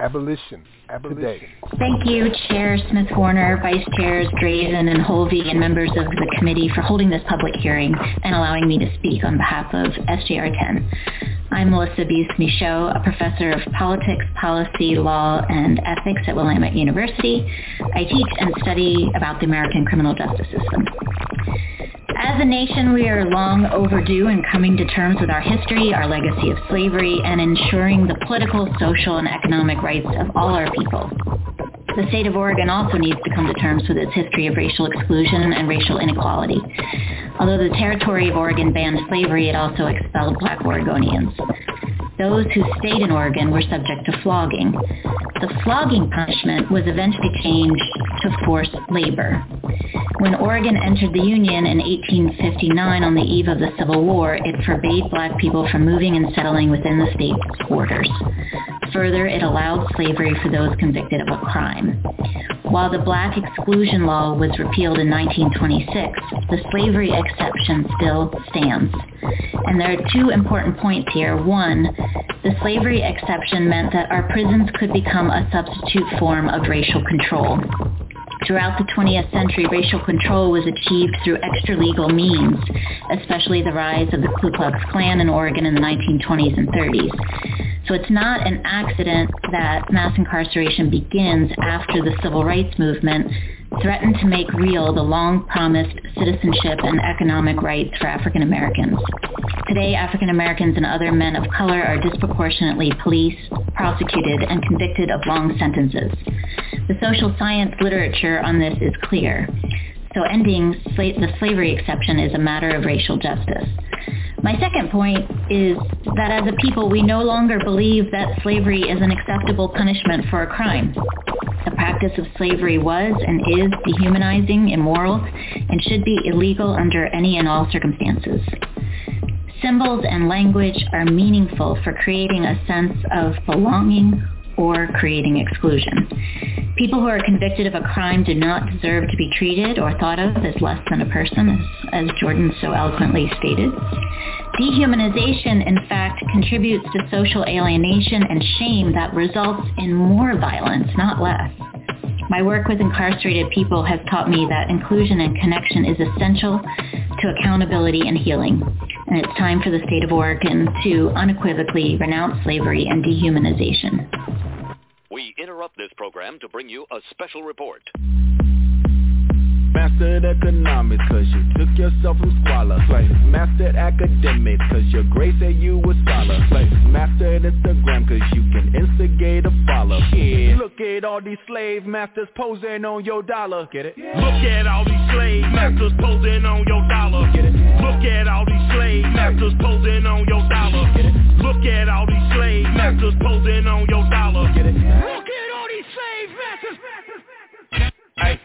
Abolition. Abolition. Thank you, Chair Smith Warner, Vice Chairs Drazan and Holvey, and members of the committee for holding this public hearing and allowing me to speak on behalf of SJR 10. I'm Melissa Buis Michaux, a professor of politics, policy, law, and ethics at Willamette University. I teach and study about the American criminal justice system. As a nation, we are long overdue in coming to terms with our history, our legacy of slavery, and ensuring the political, social, and economic rights of all our people. The state of Oregon also needs to come to terms with its history of racial exclusion and racial inequality. Although the territory of Oregon banned slavery, it also expelled black Oregonians. Those who stayed in Oregon were subject to flogging. The flogging punishment was eventually changed to forced labor. When Oregon entered the Union in 1859 on the eve of the Civil War, it forbade black people from moving and settling within the state's borders. Further, it allowed slavery for those convicted of a crime. While the black exclusion law was repealed in 1926, the slavery exception still stands. And there are two important points here. One, the slavery exception meant that our prisons could become a substitute form of racial control. Throughout the 20th century, racial control was achieved through extra-legal means, especially the rise of the Ku Klux Klan in Oregon in the 1920s and 30s. So it's not an accident that mass incarceration begins after the civil rights movement threatened to make real the long-promised citizenship and economic rights for African Americans. Today, African Americans and other men of color are disproportionately policed, prosecuted, and convicted of long sentences. The social science literature on this is clear. So ending the slavery exception is a matter of racial justice. My second point is that as a people, we no longer believe that slavery is an acceptable punishment for a crime. The practice of slavery was and is dehumanizing, immoral, and should be illegal under any and all circumstances. Symbols and language are meaningful for creating a sense of belonging or creating exclusion. People who are convicted of a crime do not deserve to be treated or thought of as less than a person, as, as Jordan so eloquently stated. Dehumanization, in fact, contributes to social alienation and shame that results in more violence, not less. My work with incarcerated people has taught me that inclusion and connection is essential to accountability and healing. And it's time for the state of Oregon to unequivocally renounce slavery and dehumanization. We interrupt this program to bring you a special report. Mastered economics cause you took yourself from squalor Play Mastered academics cause your grades say you a scholar Play Mastered Instagram cause you can instigate a follow Yeah Look at all these slave masters posing on your dollar Get it? Yeah. Look at all these slave masters posing on your dollar Get it? Look at all these slave masters posing on your dollar Get it? Look at all these slave masters posing on your dollar Get it? Look at all these slave masters Hey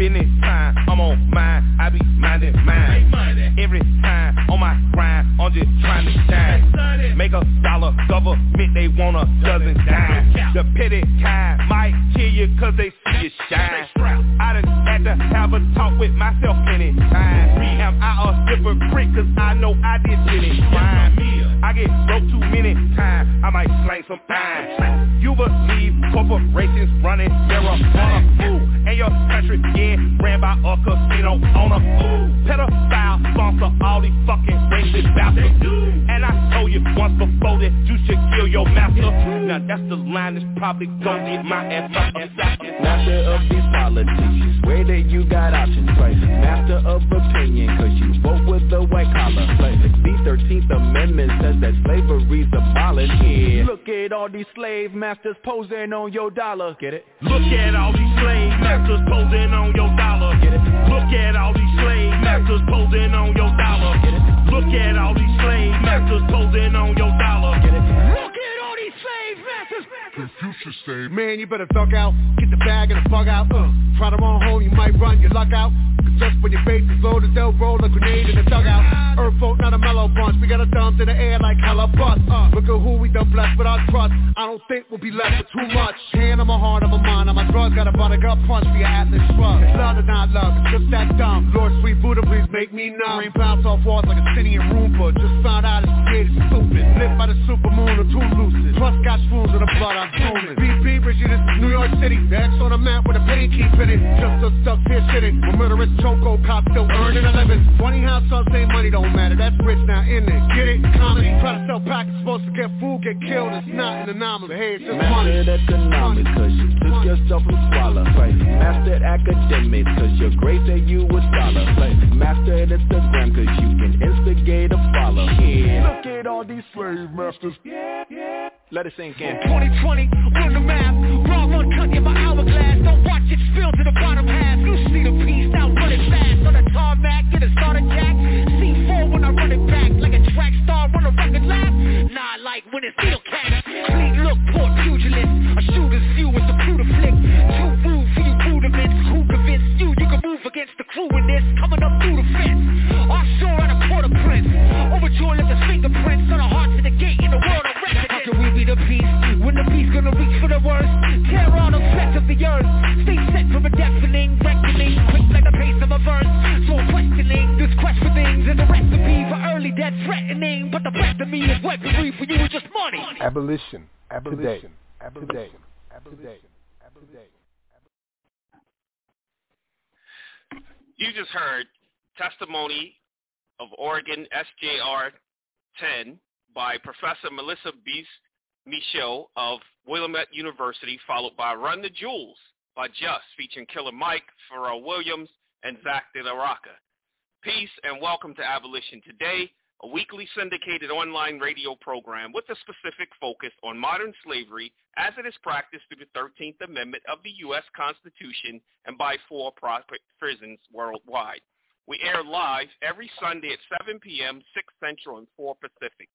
business time, I'm on mine, I be minding mine. Every time on my grind, I'm just trying to shine. Make a dollar, government, they want a dozen dime. The petty kind might kill you cause they see you shine. I done had to have a talk with myself many times. Am I a hypocrite cause I know I did any crime. I get broke too many times, I might slang some time. You believe corporations running marijuana, and your country, yeah ran by a casino owner. Pedophile sponsor all these fucking racist bastards. And I told you once before that you should kill your master. Now that's the line that's probably gonna get my ass up. Master of these politics, you that you got options, right? Master of opinion, cause you vote with the white collar. Right? The 13th Amendment says that slavery's abolished. Yeah. Look at all these slave masters posing on your dollar. Get it? Look at all these slave masters posing on your dollar. Get it? Look at all these slave masters posing on your dollar. Get it? Look at all these slave masters posing on your dollar. Get it? Look at Confucius say, man, you better thug out. Get the bag and the bug out. Uh, try to run home, you might run your luck out. Just when your base is loaded, they'll roll a grenade in the dugout. Earth folk, not a mellow bunch. We got a thumbs in the air like hella bust. Uh, look at who we done blessed with our trust. I don't think we'll be left with too much. Hand on my heart, on my mind, on my drugs. Got a buttercup punch for your atlas shrug. It's love or not love, it's just that dumb. Lord, sweet Buddha, please make me numb. Rain bounce off walls like a city in Roomba. Just found out it's created stupid. Lit by the super moon or too lucid. Plus got spoons in the blood, I'm tuning. BB the city. The X on the map with a pain keep in it. Just us stuck here sitting. With murderous choco cops still earning a living. Funny how some say money don't matter. That's rich now in it. Get it? Comedy. Try to sell packets, supposed to get food, get killed. It's not an anomaly. Hey, it's just money. Mastered economics, cause you took yourself from swallow. Play. Mastered academics, cause your grades say you a scholar. Play. Mastered Instagram, cause you can instigate a follow. Yeah. Look at all these slave masters. Yeah, yeah. Let it sink in. 2020, on the map. Cut in my hourglass. Don't watch it spill to the bottom half. You see the piece, now run it fast. On the tarmac, get a starter jack. C4 when I run it back. Like a track star on a record lap. Nah, like when it's steel cats. Clean look, poor pugilist. A shooter's against the crew in this? Coming up through the fence. Offshore at a Port-au-Prince. Overjoyed left the fingerprints on the hearts of the gate in the world of record. How can we be the beast when the beast gonna reach for the worst? Tear all the flesh of the earth. Stay set for a deafening reckoning. Quick like the pace of a verse. So I'm questioning this quest for things and the recipe for early death threatening. But the best of me is weaponry for you is just money. Abolition. Abolition. Abolition. Abolition. Abolition. You just heard testimony of Oregon SJR 10 by Professor Melissa Beast Michaux of Willamette University, followed by Run the Jewels by Just, featuring Killer Mike, Pharrell Williams, and Zack De La Rocha. Peace and welcome to Abolition Today, a weekly syndicated online radio program with a specific focus on modern slavery as it is practiced through the 13th Amendment of the U.S. Constitution and by for-profit prisons worldwide. We air live every Sunday at 7 p.m., 6 Central and 4 Pacific.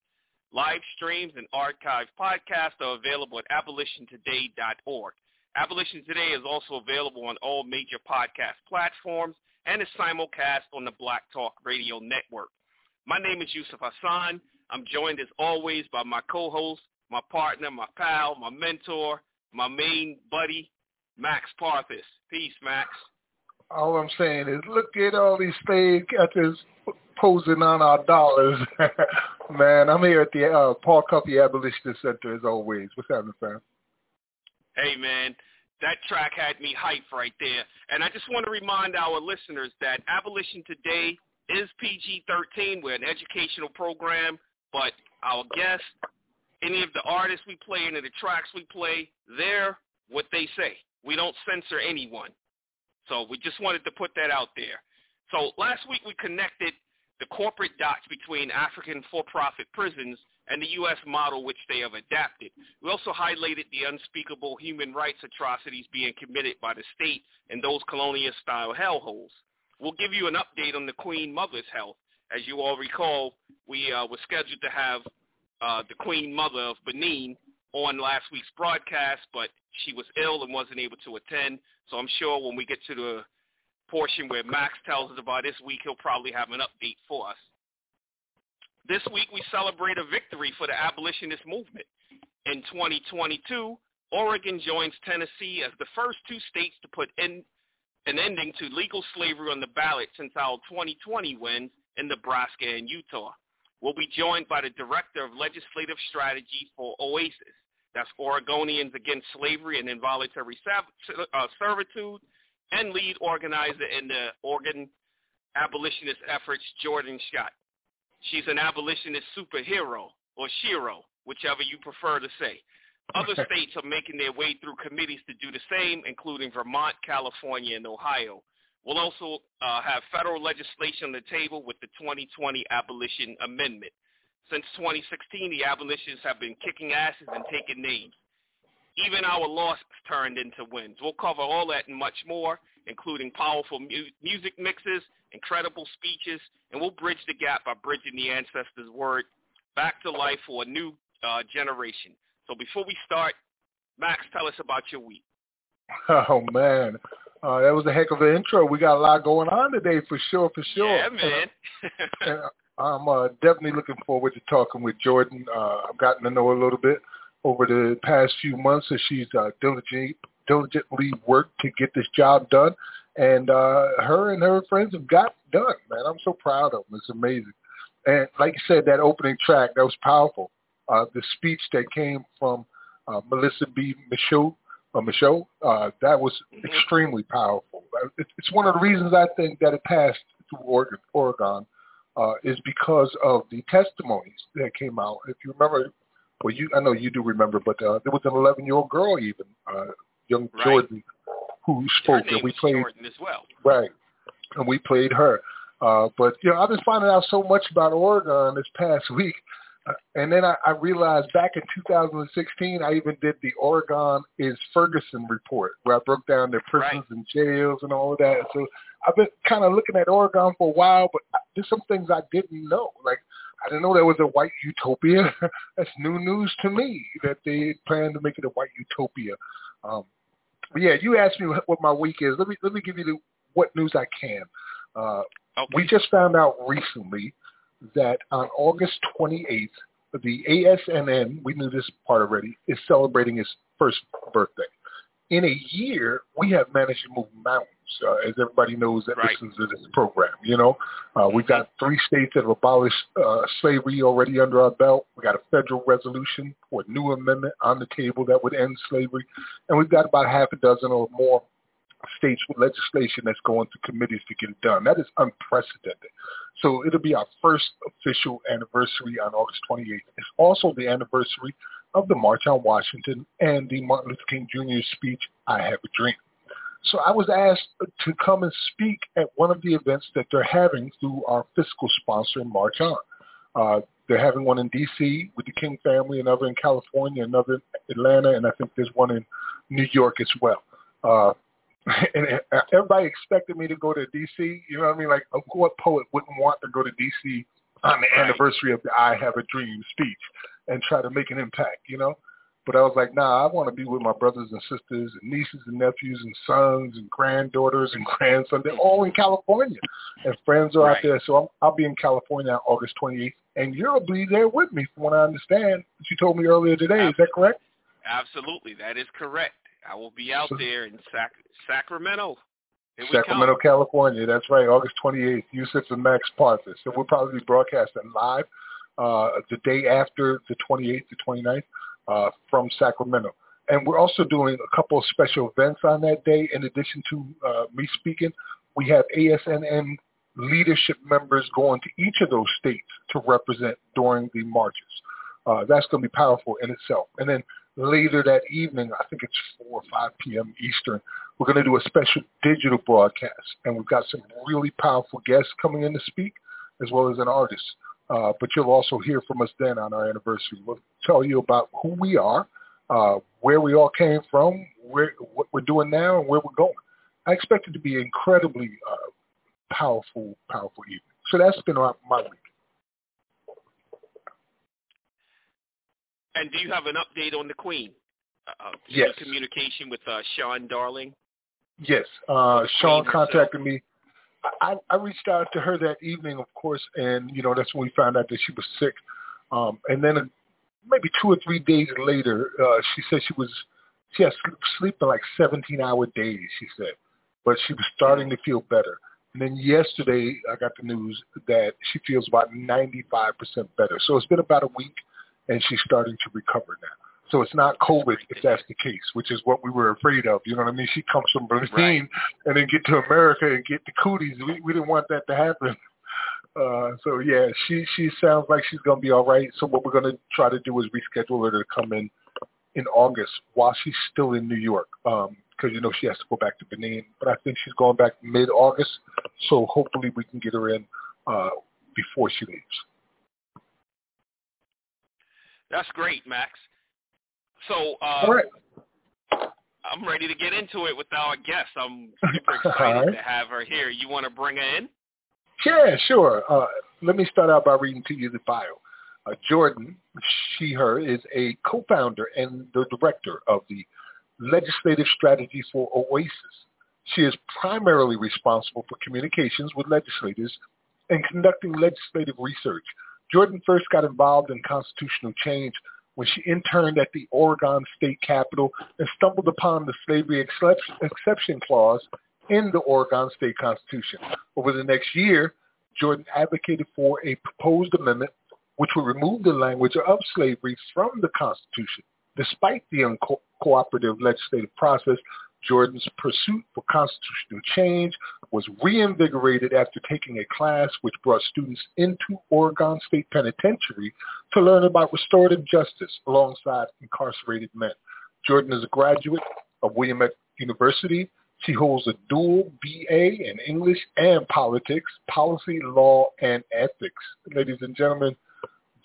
Live streams and archived podcasts are available at abolitiontoday.org. Abolition Today is also available on all major podcast platforms and is simulcast on the Black Talk Radio Network. My name is Yusuf Hassan. I'm joined as always by my co-host, my partner, my pal, my mentor, my main buddy, Max Parthas. Peace, Max. All I'm saying is look at all these slave catchers posing on our dollars. Man, I'm here at the uh, Paul Cuffe Abolitionist Center as always. What's happening, fam? Hey, man, that track had me hyped right there. And I just want to remind our listeners that Abolition Today is PG-13. We're an educational program, but our guests, any of the artists we play, any of the tracks we play, they're what they say. We don't censor anyone. So we just wanted to put that out there. So last week we connected the corporate dots between African for-profit prisons and the U.S. model which they have adapted. We also highlighted the unspeakable human rights atrocities being committed by the state in those colonial-style hellholes. We'll give you an update on the Queen Mother's health. As you all recall, we uh, were scheduled to have uh, the Queen Mother of Benin on last week's broadcast, but she was ill and wasn't able to attend. So I'm sure when we get to the portion where Max tells us about this week, he'll probably have an update for us. This week we celebrate a victory for the abolitionist movement. In 2022, Oregon joins Tennessee as the first two states to put in an ending to legal slavery on the ballot since our 2020 wins in Nebraska and Utah. We'll be joined by the Director of Legislative Strategy for OASIS. That's Oregonians Against Slavery and Involuntary uh, Servitude, and lead organizer in the Oregon abolitionist efforts, Jordan Schott. She's an abolitionist superhero or shiro, whichever you prefer to say. Other states are making their way through committees to do the same, including Vermont, California, and Ohio. We'll also uh, have federal legislation on the table with the 2020 Abolition Amendment. Since 2016, the abolitionists have been kicking asses and taking names. Even our losses turned into wins. We'll cover all that and much more, including powerful mu- music mixes, incredible speeches, and we'll bridge the gap by bridging the ancestors' word back to life for a new uh, generation. So before we start, Max, tell us about your week. Oh man, uh, that was a heck of an intro. We got a lot going on today, for sure, for sure. Yeah, man. and, I'm uh, definitely looking forward to talking with Jordan. Uh, I've gotten to know her a little bit over the past few months as she's uh, diligently diligently worked to get this job done, and uh, her and her friends have got done. Man, I'm so proud of them. It's amazing. And like you said, that opening track that was powerful. Uh, the speech that came from uh, Melissa B. Michaux uh, Michelle. Uh, that was Mm-hmm. extremely powerful. Uh, it, it's one of the reasons I think that it passed through Oregon, Oregon uh, is because of the testimonies that came out. If you remember, well, you I know you do remember, but uh, there was an 11 year old girl even, uh, young Right. Jordan, who spoke, and we played Jordan as well. right, and we played her. Uh, but you know, I've been finding out so much about Oregon this past week, and then I, I realized back in 2016, I even did the Oregon is Ferguson report, where I broke down their prisons and jails and all of that. So I've been kind of looking at Oregon for a while, but there's some things I didn't know. Like I didn't know there was a white utopia. That's new news to me that they plan to make it a white utopia. Um, but yeah, you asked me what my week is. Let me let me give you the, what news I can. Uh, We just found out recently that on August 28th, the ASNN, we knew this part already, is celebrating its first birthday. In a year, we have managed to move mountains, uh, as everybody knows that Right. listens to this program. You know, uh, we've got three states that have abolished uh, slavery already under our belt. We got a federal resolution or a new amendment on the table that would end slavery, and we've got about half a dozen or more states legislation that's going to committees to get it done. That is unprecedented. So it'll be our first official anniversary on August 28th. It's also the anniversary of the March on Washington and the Martin Luther King Jr. speech, I Have a Dream. So I was asked to come and speak at one of the events that they're having through our fiscal sponsor, March On. Uh, they're having one in D.C. with the King family, another in California, another in Atlanta, and I think there's one in New York as well. Uh, and uh, everybody expected me to go to D.C. You know what I mean? Like, what poet wouldn't want to go to D.C. on the anniversary of the "I Have a Dream" speech and try to make an impact? You know. But I was like, nah, I want to be with my brothers and sisters and nieces and nephews and sons and granddaughters and grandsons. They're all in California, and friends are out there. So I'm, I'll be in California on August 28th, and you'll be there with me, from what I understand. You told me earlier today. Is that correct? Absolutely, that is correct. I will be out there in Sac- Sacramento. Sacramento. California. That's right, August 28th. Yusuf and Max Parthas. So we'll probably be broadcasting live uh, the day after the 28th to 29th uh, from Sacramento. And we're also doing a couple of special events on that day. In addition to uh, me speaking, we have ASNN leadership members going to each of those states to represent during the marches. Uh, that's going to be powerful in itself. And then later that evening, I think it's 4 or 5 p.m. Eastern, we're going to do a special digital broadcast. And we've got some really powerful guests coming in to speak, as well as an artist. Uh, but you'll also hear from us then on our anniversary. We'll tell you about who we are, uh, where we all came from, where what we're doing now, and where we're going. I expect it to be incredibly uh, powerful, powerful evening. So that's been my, my week. And do you have an update on the Queen? Uh, uh, Yes. Communication with uh, Sean Darling. Yes, uh, Sean contacted me. I, I reached out to her that evening, of course, and you know that's when we found out that she was sick. Um, and then uh, maybe two or three days later, uh, she said she was she had sleep, sleeping like 17 hour days. She said, but she was starting to feel better. And then yesterday, I got the news that she feels about 95% better. So it's been about a week, and she's starting to recover now. So it's not COVID if that's the case, which is what we were afraid of. You know what I mean? She comes from Brazil and then get to America and get the cooties. We, we didn't want that to happen. Uh, so yeah, she she sounds like she's gonna be all right. So what we're gonna try to do is reschedule her to come in in August while she's still in New York, because you know she has to go back to Benin. But I think she's going back mid-August, so hopefully we can get her in uh, before she leaves. That's great, Max. So uh, right. I'm ready to get into it with our guest. I'm super excited right. to have her here. You want to bring her in? Yeah, sure. Uh, let me start out by reading to you the bio. Uh, Jordan, she, her, is a co-founder and the director of the Legislative Strategy for OASIS. She is primarily responsible for communications with legislators and conducting legislative research. Jordan first got involved in constitutional change when she interned at the Oregon State Capitol and stumbled upon the slavery exception clause in the Oregon State Constitution. Over the next year, Jordan advocated for a proposed amendment which would remove the language of slavery from the Constitution. Despite the uncooperative legislative process, Jordan's pursuit for constitutional change was reinvigorated after taking a class which brought students into Oregon State Penitentiary to learn about restorative justice alongside incarcerated men. Jordan is a graduate of Willamette University. She holds a dual BA in English and politics, policy, law, and ethics. Ladies and gentlemen,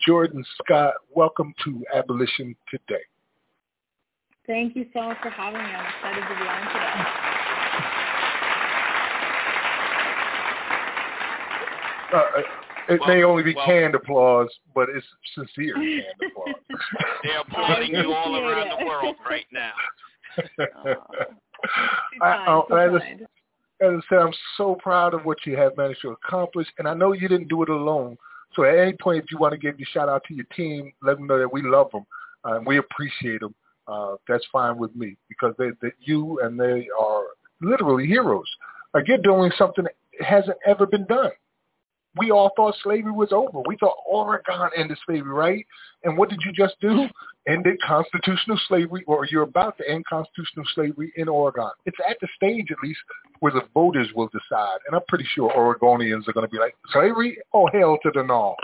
Jordan Schott, welcome to Abolition Today. Thank you so much for having me. I'm excited to be on today. Uh, it well, may only be well, canned applause, but it's sincere canned applause. They're applauding you all around the world right now. I, uh, as, I, as I said, I'm so proud of what you have managed to accomplish, and I know you didn't do it alone. So at any point, if you want to give your shout out to your team, let them know that we love them uh, and we appreciate them uh, that's fine with me because they, that you and they are literally heroes. Like you're doing something that hasn't ever been done. We all thought slavery was over. We thought Oregon ended slavery, right? And what did you just do? Ended constitutional slavery, or you're about to end constitutional slavery in Oregon. It's at the stage, at least, where the voters will decide. And I'm pretty sure Oregonians are going to be like, slavery? Oh, hell to the no.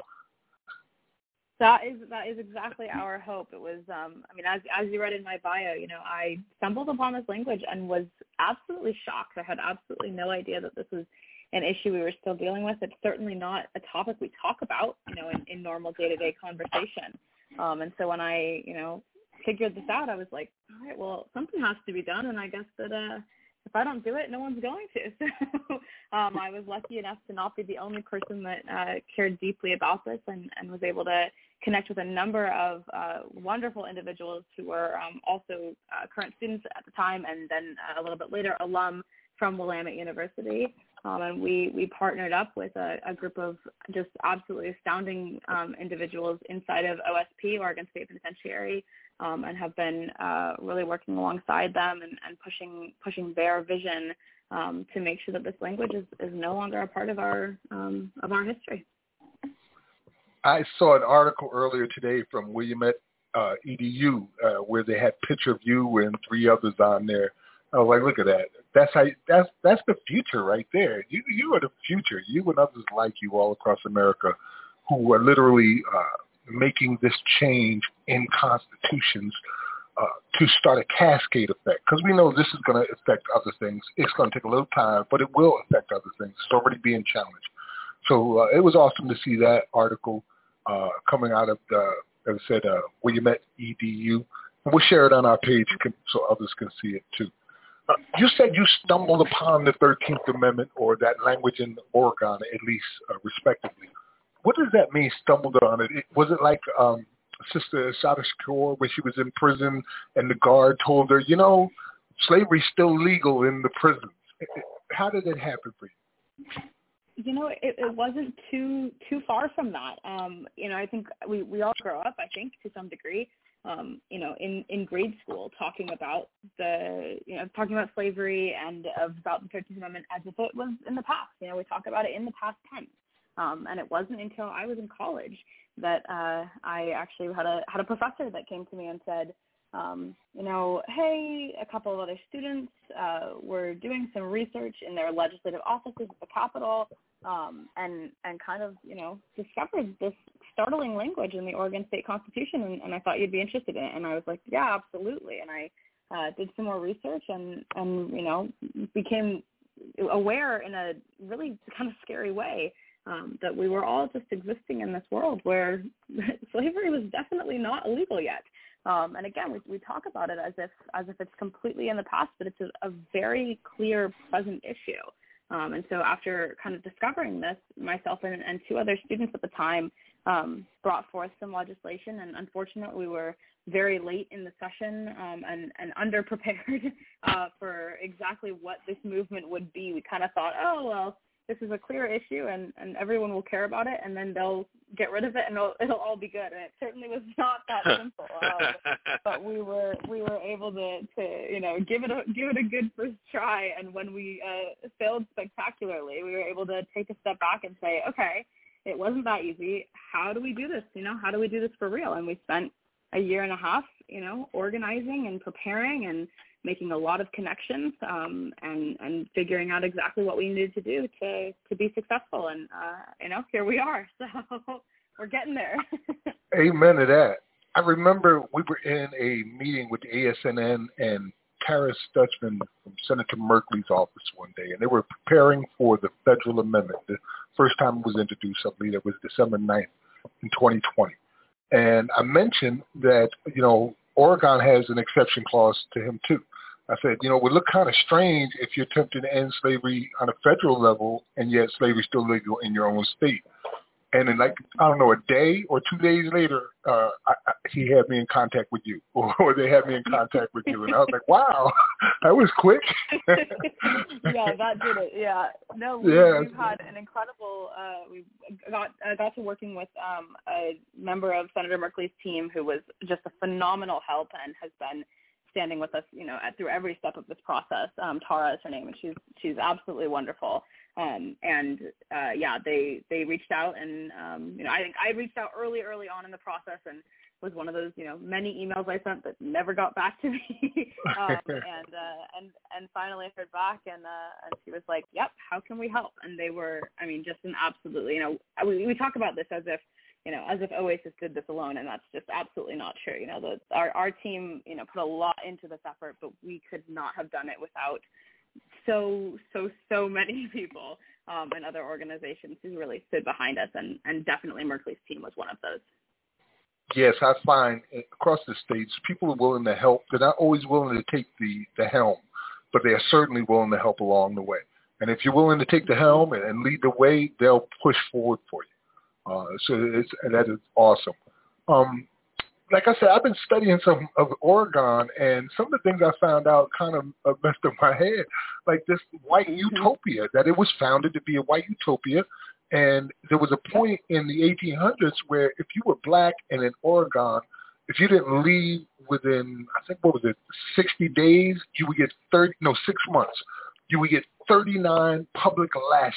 That is that is exactly our hope. It was um I mean as as you read in my bio, you know, I stumbled upon this language and was absolutely shocked. I had absolutely no idea that this was an issue we were still dealing with. It's certainly not a topic we talk about, you know, in, in normal day to day conversation. Um and so when I, you know, figured this out, I was like, all right, well, something has to be done and I guess that uh if I don't do it, no one's going to. So um, I was lucky enough to not be the only person that uh, cared deeply about this and, and was able to connect with a number of uh, wonderful individuals who were um, also uh, current students at the time and then uh, a little bit later alum from Willamette University. Um, and we, we partnered up with a, a group of just absolutely astounding um, individuals inside of OSP, Oregon State Penitentiary, um, and have been uh, really working alongside them and, and pushing pushing their vision um, to make sure that this language is, is no longer a part of our um, of our history. I saw an article earlier today from Williamette uh, EDU uh, where they had picture of you and three others on there. I was like, look at that. That's how. That's that's the future right there. You you are the future. You and others like you all across America, who are literally uh, making this change in constitutions uh, to start a cascade effect. Because we know this is going to affect other things. It's going to take a little time, but it will affect other things. It's already being challenged. So uh, it was awesome to see that article uh, coming out of the, as I said, uh, Willamette EDU. We'll share it on our page so others can see it too. Uh, you said you stumbled upon the 13th Amendment or that language in Oregon, at least, uh, respectively. What does that mean, stumbled on it? Was it like um, Sister Assata Shakur when she was in prison and the guard told her, you know, slavery's still legal in the prisons? How did it happen for you? You know, it, it wasn't too too far from that. Um, you know, I think we we all grow up, I think, to some degree, um, you know, in in grade school, talking about the you know talking about slavery and of, about the Thirteenth Amendment as if it was in the past. You know, we talk about it in the past tense. Um, and it wasn't until I was in college that uh, I actually had a had a professor that came to me and said, um, you know, hey, a couple of other students uh, were doing some research in their legislative offices at the Capitol um, and and kind of you know discovered this startling language in the Oregon State Constitution, and, and I thought you'd be interested in it. And I was like, yeah, absolutely. And I uh, did some more research and and you know became aware in a really kind of scary way um, that we were all just existing in this world where slavery was definitely not illegal yet. Um, and again, we, we talk about it as if as if it's completely in the past, but it's a, a very clear present issue. Um, and so after kind of discovering this, myself and, and two other students at the time um, brought forth some legislation. And unfortunately, we were very late in the session um, and, and underprepared uh, for exactly what this movement would be. We kind of thought, oh, well, this is a clear issue and, and everyone will care about it and then they'll get rid of it and it'll, it'll all be good. And it certainly was not that simple. Um, but we were we were able to, to you know give it a give it a good first try. And when we uh, failed spectacularly, we were able to take a step back and say, okay, it wasn't that easy. How do we do this? You know, how do we do this for real? And we spent a year and a half you know, organizing and preparing and making a lot of connections um, and and figuring out exactly what we needed to do to to be successful. And uh, you know, here we are. So we're getting there. Amen to that. I remember we were in a meeting with ASNN and Tara Stutzman from Senator Merkley's office one day, and they were preparing for the federal amendment. The first time it was introduced, I believe it was December 9th in 2020. And I mentioned that, you know, Oregon has an exception clause to him too. I said, you know, it would look kind of strange if you're attempting to end slavery on a federal level and yet slavery is still legal in your own state. And in like I don't know a day or two days later, uh, I, I, he had me in contact with you, or they had me in contact with you, and I was like, "Wow, that was quick." yeah, that did it. Yeah, no, we, yeah. we've had an incredible. Uh, we got uh, got to working with um, a member of Senator Merkley's team who was just a phenomenal help and has been standing with us, you know, at, through every step of this process. Um, Tara is her name, and she's she's absolutely wonderful. Um, and uh, yeah, they they reached out, and um, you know, I think I reached out early, early on in the process, and was one of those you know many emails I sent that never got back to me. um, and uh, and and finally I heard back, and uh, and she was like, "Yep, how can we help?" And they were, I mean, just an absolutely, you know, we we talk about this as if you know, as if Oasis did this alone, and that's just absolutely not true. You know, the, our our team, you know, put a lot into this effort, but we could not have done it without so so so many people um, and other organizations who really stood behind us, and and definitely Merkley's team was one of those. Yes, I find across the states people are willing to help. They're not always willing to take the the helm, but they are certainly willing to help along the way. And if you're willing to take the helm and, and lead the way, they'll push forward for you. Uh, so it's and that is awesome. Um, like I said, I've been studying some of Oregon, and some of the things I found out kind of messed up my head. Like this white utopia, that it was founded to be a white utopia, and there was a point in the 1800s where if you were black and in Oregon, if you didn't leave within, I think what was it, 60 days, you would get 30, no, six months, you would get 39 public lashes.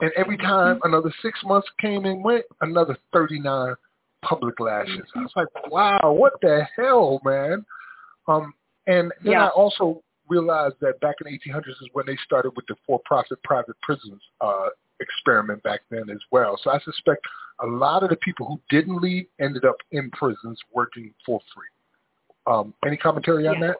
And every time another six months came and went, another 39 public lashes. I was like, wow, what the hell, man? Um, and then Yeah. I also realized that back in the 1800s is when they started with the for-profit private prisons uh, experiment back then as well. So I suspect a lot of the people who didn't leave ended up in prisons working for free. Um, any commentary on Yeah. that?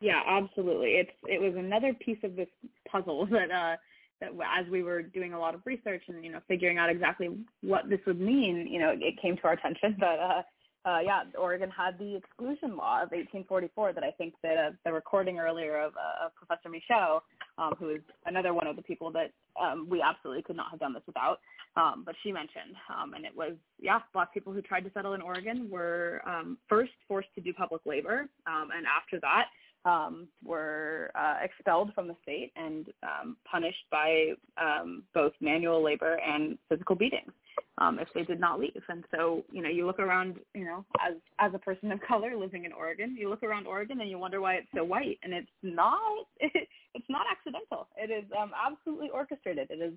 Yeah, absolutely. It's it was another piece of this puzzle that uh that as we were doing a lot of research and you know figuring out exactly what this would mean, you know, it came to our attention that uh uh yeah, Oregon had the exclusion law of 1844 that I think that uh, the recording earlier of, uh, of Professor Michaux, um, who is another one of the people that um, we absolutely could not have done this without, um, but she mentioned, um, and it was yeah, black people who tried to settle in Oregon were um, first forced to do public labor, um, and after that um, were uh, expelled from the state and um, punished by um, both manual labor and physical beatings um, if they did not leave. And so, you know, you look around, you know, as as a person of color living in Oregon, you look around Oregon and you wonder why it's so white, and it's not. it, it's not accidental. It is um, absolutely orchestrated. It is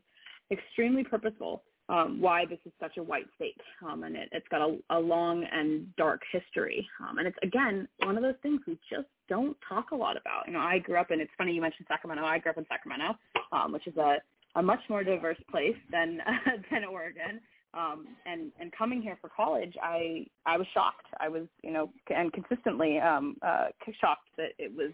extremely purposeful. Um, why this is such a white state, um, and it, it's got a, a long and dark history. Um, and it's again one of those things we just don't talk a lot about. You know, I grew up in. It's funny you mentioned Sacramento. I grew up in Sacramento, um, which is a a much more diverse place than uh, than Oregon. Um, and and coming here for college, I I was shocked. I was you know and consistently um, uh, shocked that it was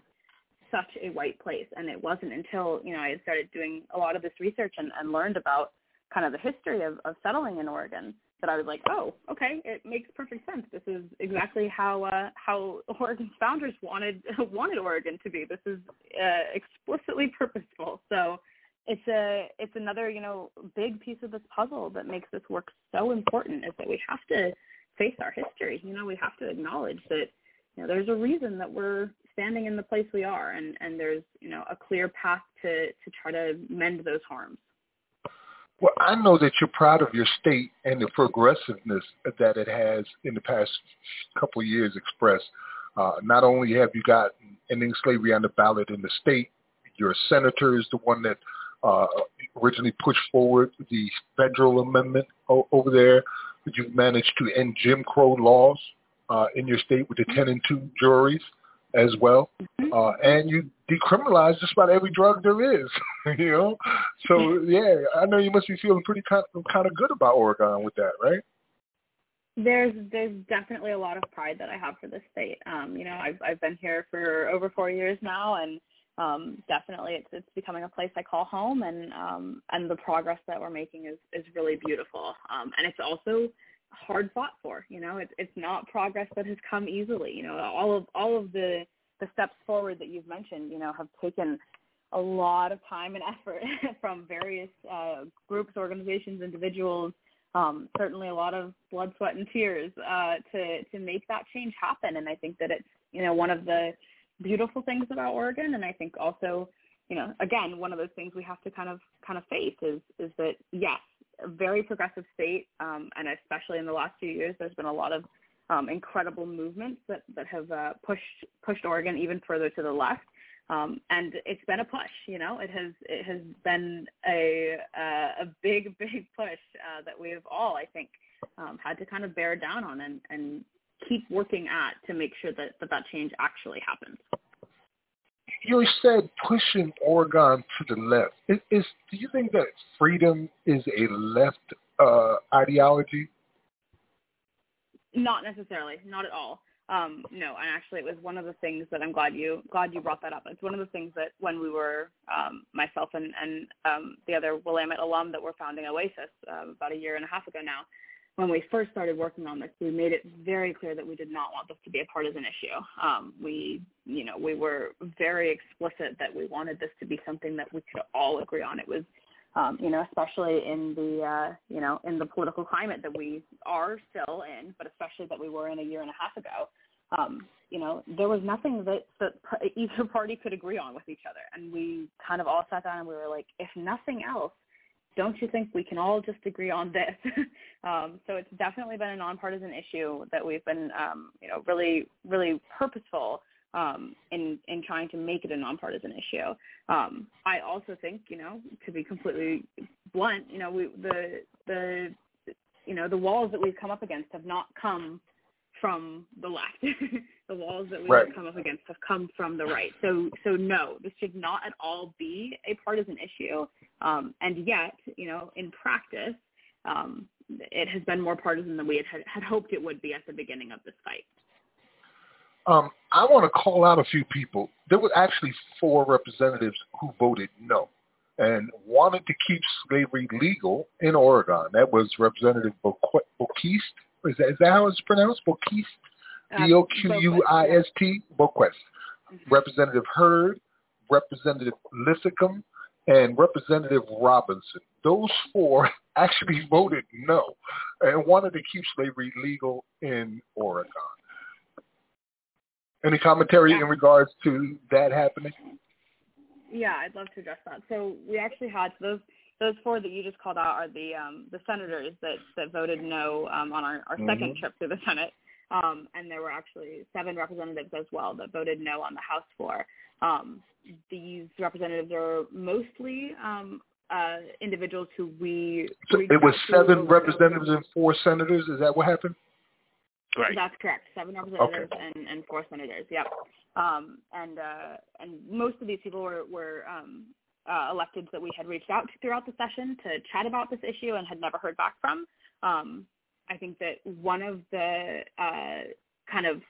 such a white place. And it wasn't until you know I had started doing a lot of this research and, and learned about kind of the history of, of settling in Oregon that I was like, oh, okay, it makes perfect sense. This is exactly how uh, how Oregon's founders wanted wanted Oregon to be. This is uh, explicitly purposeful. So it's a it's another you know big piece of this puzzle that makes this work so important is that we have to face our history. You know, we have to acknowledge that you know there's a reason that we're standing in the place we are, and and there's you know a clear path to to try to mend those harms. Well, I know that you're proud of your state and the progressiveness that it has in the past couple of years expressed. Uh, not only have you got ending slavery on the ballot in the state, your senator is the one that uh, originally pushed forward the federal amendment o- over there. You've managed to end Jim Crow laws uh, in your state with the 10 and 2 juries as well. Mm-hmm. Uh, and you decriminalize just about every drug there is, you know? So, yeah, I know you must be feeling pretty kind of, kind of good about Oregon with that, right? There's there's definitely a lot of pride that I have for this state. Um, you know, I've I've been here for over four years now, and um, definitely it's it's becoming a place I call home, and um, and the progress that we're making is is really beautiful. Um, and it's also hard fought for. You know, it's it's not progress that has come easily. You know, all of all of the the steps forward that you've mentioned, you know, have taken a lot of time and effort from various uh, groups, organizations, individuals. Um, certainly, a lot of blood, sweat, and tears uh, to to make that change happen. And I think that it's you know one of the beautiful things about Oregon, and I think also you know again one of those things we have to kind of kind of face is is that yes, a very progressive state, um, and especially in the last few years, there's been a lot of um, incredible movements that that have uh, pushed pushed Oregon even further to the left. Um, and it's been a push, you know. It has it has been a uh, a big big push uh, that we have all, I think, um, had to kind of bear down on and, and keep working at to make sure that, that that change actually happens. You said pushing Oregon to the left. Is, is do you think that freedom is a left uh, ideology? Not necessarily, not at all. Um, no, and actually, it was one of the things that I'm glad you glad you brought that up. It's one of the things that when we were um, myself and and um, the other Willamette alum that were founding Oasis uh, about a year and a half ago now, when we first started working on this, we made it very clear that we did not want this to be a partisan issue. Um, we, you know, we were very explicit that we wanted this to be something that we could all agree on. It was um, you know, especially in the, uh, you know, in the political climate that we are still in, but especially that we were in a year and a half ago. Um, you know, there was nothing that, that either party could agree on with each other. And we kind of all sat down and we were like, if nothing else, don't you think we can all just agree on this? um, so it's definitely been a nonpartisan issue that we've been, um, you know, really, really purposeful um, in in trying to make it a nonpartisan issue. Um, I also think, you know, to be completely blunt, you know, we the the you know the walls that we've come up against have not come from the left. the walls that we've come up against have come from the right. So so no, this should not at all be a partisan issue. Um, and yet, you know, in practice, um, it has been more partisan than we had, had hoped it would be at the beginning of this fight. Um, I want to call out a few people. There were actually four representatives who voted no and wanted to keep slavery legal in Oregon. That was Representative Boquist. Is that, is that how it's pronounced? Boquist? Uh, B-O-Q-U-I-S-T? Boquist. Mm-hmm. Representative Heard, Representative Linthicum, and Representative Robinson. Those four actually voted no and wanted to keep slavery legal in Oregon. Any commentary yeah. in regards to that happening? Yeah, I'd love to address that. So we actually had those those four that you just called out are the um, the senators that that voted no um, on our, our mm-hmm. second trip to the Senate, um, and there were actually seven representatives as well that voted no on the House floor. Um, these representatives are mostly um, uh, individuals who we. So it was seven representatives and four senators. Is that what happened? Right. That's correct. Seven representatives okay. and, and four senators. Yep. Um, and uh, and most of these people were were um, uh, electeds that we had reached out to throughout the session to chat about this issue and had never heard back from. Um, I think that one of the uh, kind of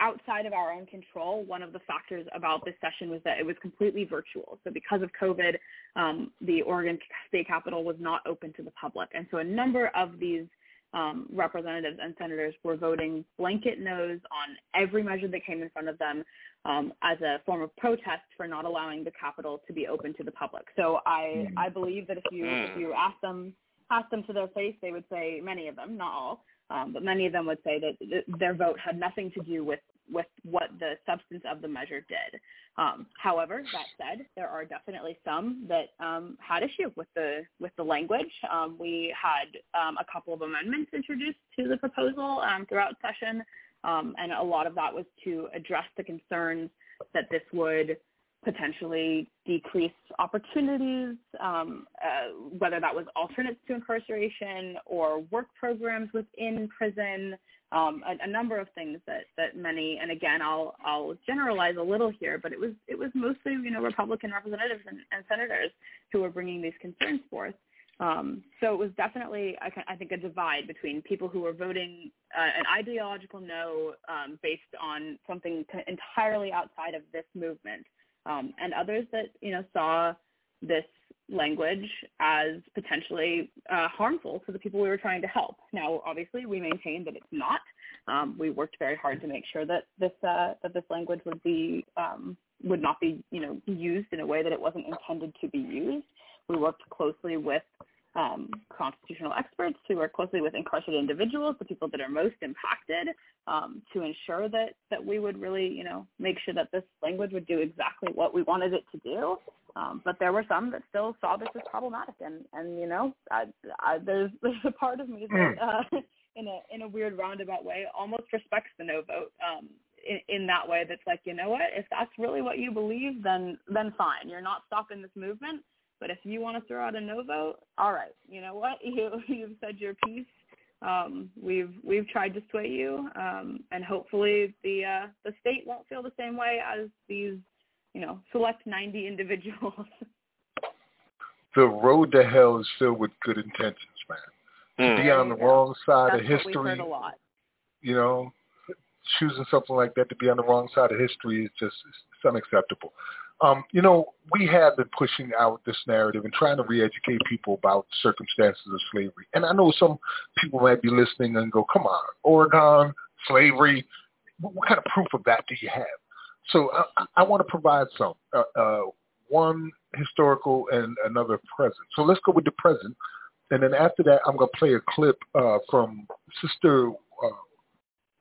outside of our own control, one of the factors about this session was that it was completely virtual. So because of COVID, um, the Oregon State Capitol was not open to the public, and so a number of these um, representatives and senators were voting blanket no's on every measure that came in front of them um, as a form of protest for not allowing the Capitol to be open to the public. So I, I believe that if you if you ask them ask them to their face, they would say many of them, not all, um, but many of them would say that their vote had nothing to do with with what the substance of the measure did. Um, however, that said, there are definitely some that um, had issue with the with the language. Um, we had um, a couple of amendments introduced to the proposal um, throughout session, um, and a lot of that was to address the concerns that this would potentially decrease opportunities, um, uh, whether that was alternates to incarceration or work programs within prison, um, a, a number of things that that many, and again, I'll I'll generalize a little here, but it was it was mostly you know Republican representatives and, and senators who were bringing these concerns forth. Um, so it was definitely, I, I think, a divide between people who were voting uh, an ideological no um, based on something entirely outside of this movement, um, and others that you know saw this language as potentially uh, harmful to the people we were trying to help. Now, obviously, we maintain that it's not. Um, we worked very hard to make sure that this uh, that this language would be um, would not be you know used in a way that it wasn't intended to be used. We worked closely with um, constitutional experts We work closely with incarcerated individuals, the people that are most impacted, um, to ensure that that we would really, you know, make sure that this language would do exactly what we wanted it to do. Um, but there were some that still saw this as problematic, and and you know, I, I, there's there's a part of me that, uh, in a in a weird roundabout way, almost respects the no vote. Um, in, in that way, that's like, you know what? If that's really what you believe, then then fine. You're not stopping this movement. But if you want to throw out a no vote, all right. You know what? You you've said your piece. Um, we've we've tried to sway you, um, and hopefully the uh, the state won't feel the same way as these you know, select 90 individuals. the road to hell is filled with good intentions, man. Mm. To be on the wrong side That's of history, you know, choosing something like that to be on the wrong side of history is just it's unacceptable. Um, you know, we have been pushing out this narrative and trying to re-educate people about circumstances of slavery. And I know some people might be listening and go, come on, Oregon, slavery, what kind of proof of that do you have? So I, I want to provide some, uh, uh, one historical and another present. So let's go with the present. And then after that, I'm going to play a clip uh, from Sister uh,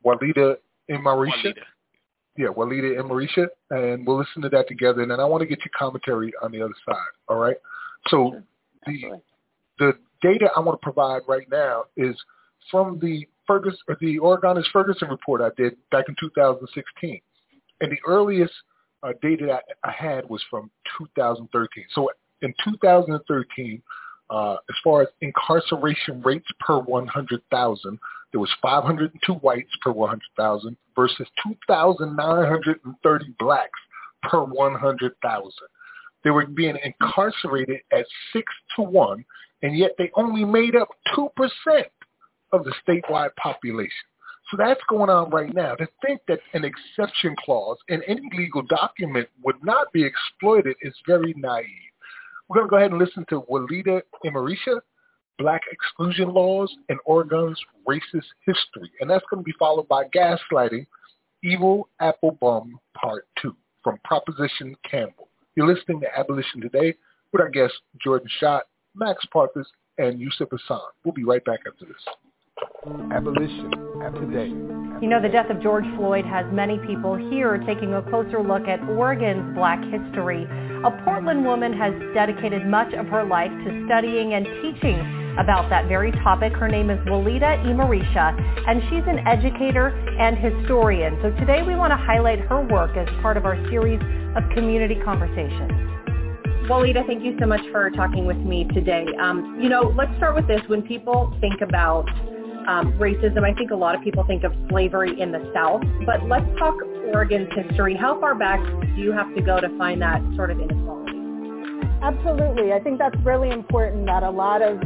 Walida Imarisha. Yeah, Walida. Imarisha, and we'll listen to that together. And then I want to get your commentary on the other side. All right? So the, the data I want to provide right now is from the Ferguson, the Oregon's Ferguson report I did back in 2016 and the earliest uh, data that I had was from 2013. So in 2013, uh, as far as incarceration rates per 100,000, there was 502 whites per 100,000 versus 2,930 blacks per 100,000. They were being incarcerated at six to one, and yet they only made up 2% of the statewide population. So that's going on right now. To think that an exception clause in any legal document would not be exploited is very naive. We're going to go ahead and listen to Walida Imarisha, Black Exclusion Laws and Oregon's Racist History. And that's going to be followed by Gaslighting, Evil Apple Bum Part 2 from Proposition Campbell. You're listening to Abolition Today with our guests Jordan Schott, Max Parthas, and Yusuf Hassan. We'll be right back after this. Abolition today. You know, the death of George Floyd has many people here taking a closer look at Oregon's black history. A Portland woman has dedicated much of her life to studying and teaching about that very topic. Her name is Walida Imarisha, and she's an educator and historian. So today we want to highlight her work as part of our series of community conversations. Walida, thank you so much for talking with me today. Um, you know, let's start with this. When people think about um, racism. I think a lot of people think of slavery in the South, but let's talk Oregon's history. How far back do you have to go to find that sort of inequality? Absolutely. I think that's really important that a lot of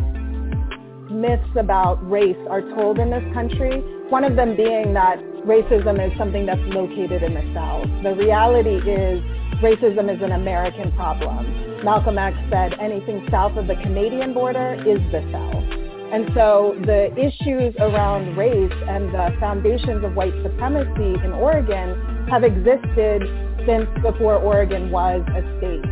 myths about race are told in this country. One of them being that racism is something that's located in the South. The reality is racism is an American problem. Malcolm X said anything south of the Canadian border is the South. And so the issues around race and the foundations of white supremacy in Oregon have existed since before Oregon was a state.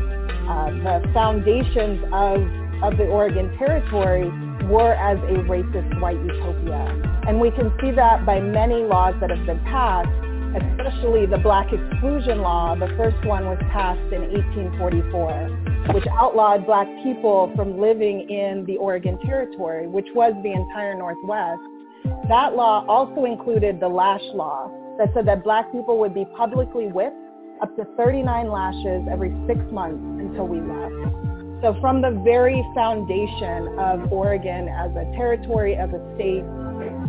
Uh, the foundations of, of the Oregon Territory were as a racist white utopia. And we can see that by many laws that have been passed especially the Black Exclusion Law. The first one was passed in 1844, which outlawed black people from living in the Oregon Territory, which was the entire Northwest. That law also included the lash law that said that black people would be publicly whipped up to 39 lashes every six months until we left. So from the very foundation of Oregon as a territory, as a state,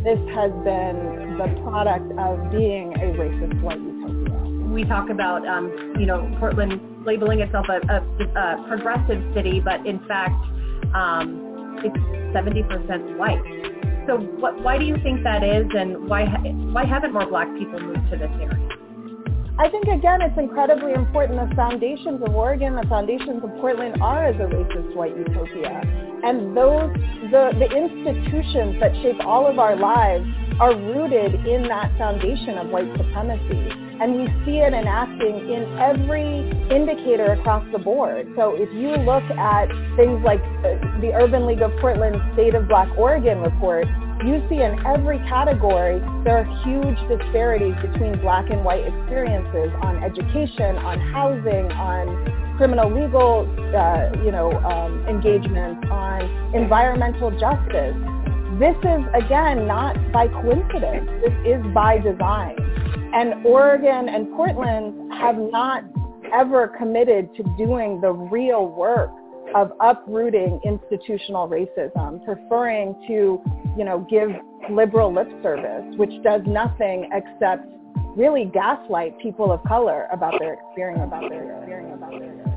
this has been the product of being a racist white utopia. We talk about, um, you know, Portland labeling itself a, a, a progressive city, but in fact, um, it's 70% white. So what, why do you think that is, and why why haven't more Black people moved to this area? I think again, it's incredibly important. The foundations of Oregon, the foundations of Portland are as a racist white utopia, and those the the institutions that shape all of our lives are rooted in that foundation of white supremacy. And we see it enacting in every indicator across the board. So if you look at things like the Urban League of Portland's State of Black Oregon report, you see in every category there are huge disparities between black and white experiences on education, on housing, on criminal legal, uh, you know, um, engagements, on environmental justice. This is again not by coincidence. This is by design. And Oregon and Portland have not ever committed to doing the real work of uprooting institutional racism, preferring to, you know, give liberal lip service, which does nothing except really gaslight people of color about their experience, about their experience, about their experience.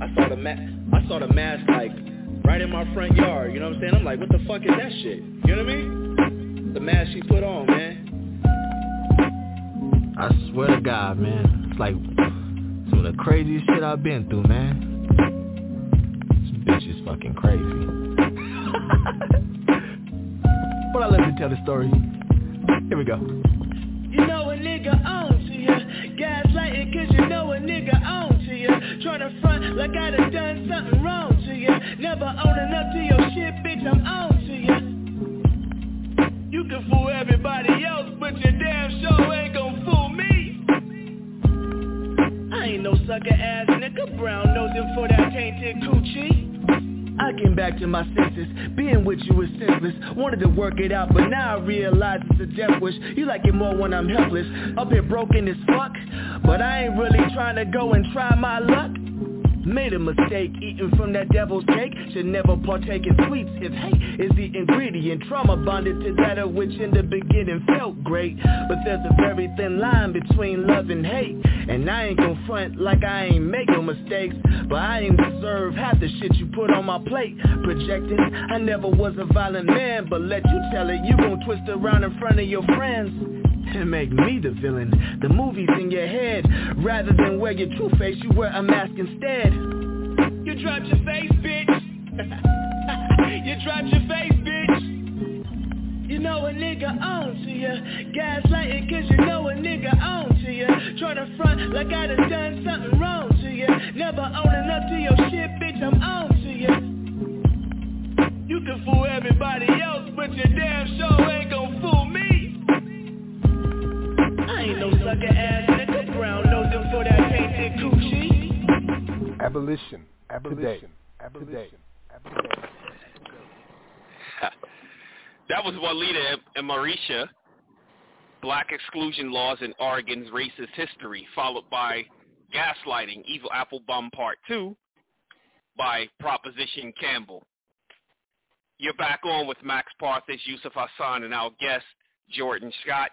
I saw the ma- I saw the mask like right in my front yard. You know what I'm saying? I'm like, what the fuck is that shit? You know what I mean? The mask she put on, man. I swear to God, man. It's like some of the craziest shit I've been through, man. This bitch is fucking crazy. but I let me tell the story. Here we go. You know a nigga on you Gaslighting cause you know a nigga on to you Tryna front like I done done something wrong to you Never owning up to your shit, bitch, I'm on to you You can fool everybody else, but your damn show ain't gon' fool me. I ain't no sucker ass nigga, brown nosing for that tainted coochie. Back to my senses, being with you is senseless. Wanted to work it out, but now I realize it's a death wish. You like it more when I'm helpless, up here broken as fuck But I ain't really trying to go and try my luck Made a mistake eating from that devil's cake. Should never partake in sweets if hate is the ingredient. Trauma bonded to that of which in the beginning felt great. But there's a very thin line between love and hate. And I ain't gon' front like I ain't make no mistakes. But I ain't deserve half the shit you put on my plate. Projecting, I never was a violent man. But let you tell it, you gon' twist around in front of your friends and make me the villain. The movie's in your head. Rather than wear your true face You wear a mask instead. You dropped your face, bitch. You dropped your face, bitch. You know a nigga on to you Gaslighting cause you know a nigga on to you Tryna front like I done done something wrong to you Never owning up to your shit, bitch, I'm on to you You can fool everybody else But your damn show ain't gon' fool me I ain't no sucker ass nigga, brown nosing for that tainted coochie. Abolition. Abolition. Abolition. Abolition. that was Walida Imarisha, Black Exclusion Laws in Oregon's Racist History, followed by Gaslighting, Evil Apple Bum Part 2 by Proposition Campbell. You're back on with Max Parthas, Yusuf Hassan, and our guest, Jordan Schott.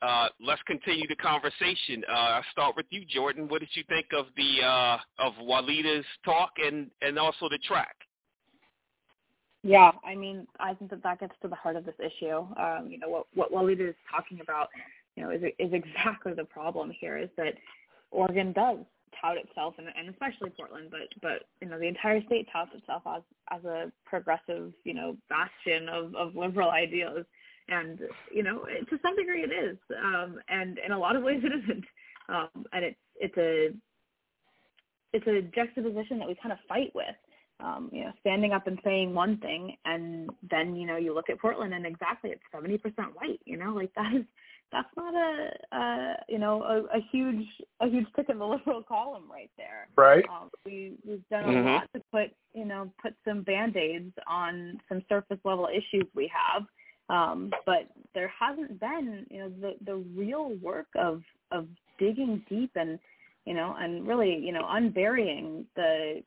Uh, let's continue the conversation. Uh, I'll start with you, Jordan. What did you think of the uh, of Walida's talk and and also the track? Yeah, I mean, I think that that gets to the heart of this issue. Um, you know, what what Walida is talking about, you know, is is exactly the problem here. Is that Oregon does tout itself, and, and especially Portland, but but you know, the entire state touts itself as as a progressive, you know, bastion of of liberal ideals and you know to some degree it is um and in a lot of ways it isn't. Um and it's it's a it's a juxtaposition that we kind of fight with um you know standing up and saying one thing and then you know you look at portland and exactly it's seventy percent white you know like that is that's not a, a you know a, a huge a huge tick in the liberal column right there. Right. Um, we we've done a Mhm. lot to put you know put some band-aids on some surface level issues we have um, but there hasn't been you know the the real work of of digging deep and you know and really you know unburying the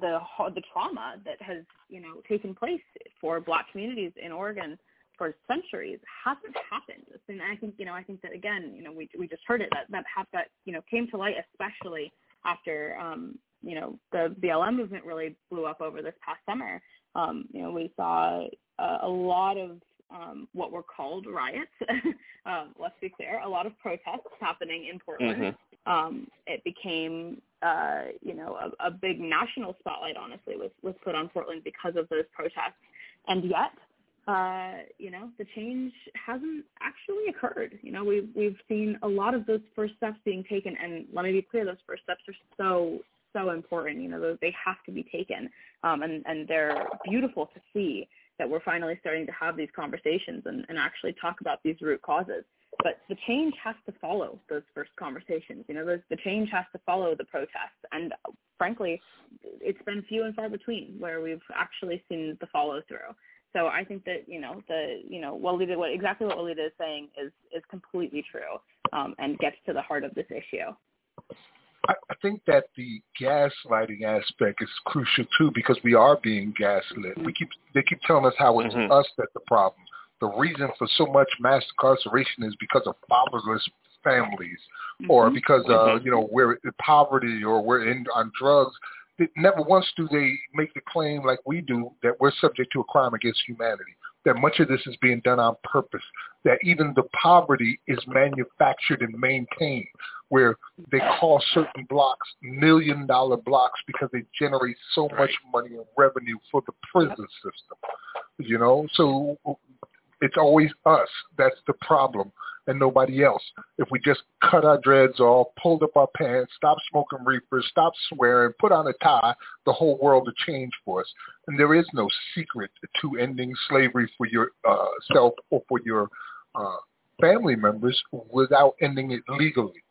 the the trauma that has you know taken place for Black communities in Oregon for centuries hasn't happened. And I think you know I think that again you know we we just heard it that that that you know came to light especially after um, you know the BLM movement really blew up over this past summer. Um, you know we saw a, a lot of um, what were called riots. um, let's be clear, a lot of protests happening in Portland. Mm-hmm. Um, it became, uh, you know, a, a big national spotlight. Honestly, was was put on Portland because of those protests, and yet, uh, you know, the change hasn't actually occurred. You know, we've we've seen a lot of those first steps being taken, and let me be clear, those first steps are so so important. You know, they have to be taken, um, and and they're beautiful to see that we're finally starting to have these conversations and, and actually talk about these root causes. But the change has to follow those first conversations. You know, the, the change has to follow the protests. And frankly, it's been few and far between where we've actually seen the follow through. So I think that you know the you know Walida, what exactly what Walida is saying is is completely true um, and gets to the heart of this issue. I, I think that the gaslighting aspect is crucial too because we are being gaslit. We keep they keep telling us how it's mm-hmm. us that's the problem. The reason for so much mass incarceration is because of fatherless families, mm-hmm. or because uh, you know we're in poverty or we're in on drugs. Never once do they make the claim like we do that we're subject to a crime against humanity that much of this is being done on purpose, that even the poverty is manufactured and maintained, where they call certain blocks million dollar blocks because they generate so much money and revenue for the prison system. You know, so it's always us. That's the problem and nobody else. If we just cut our dreads off, pulled up our pants, stop smoking reefers, stop swearing, put on a tie, the whole world would change for us. And there is no secret to ending slavery for yourself uh, or for your uh, family members without ending it legally.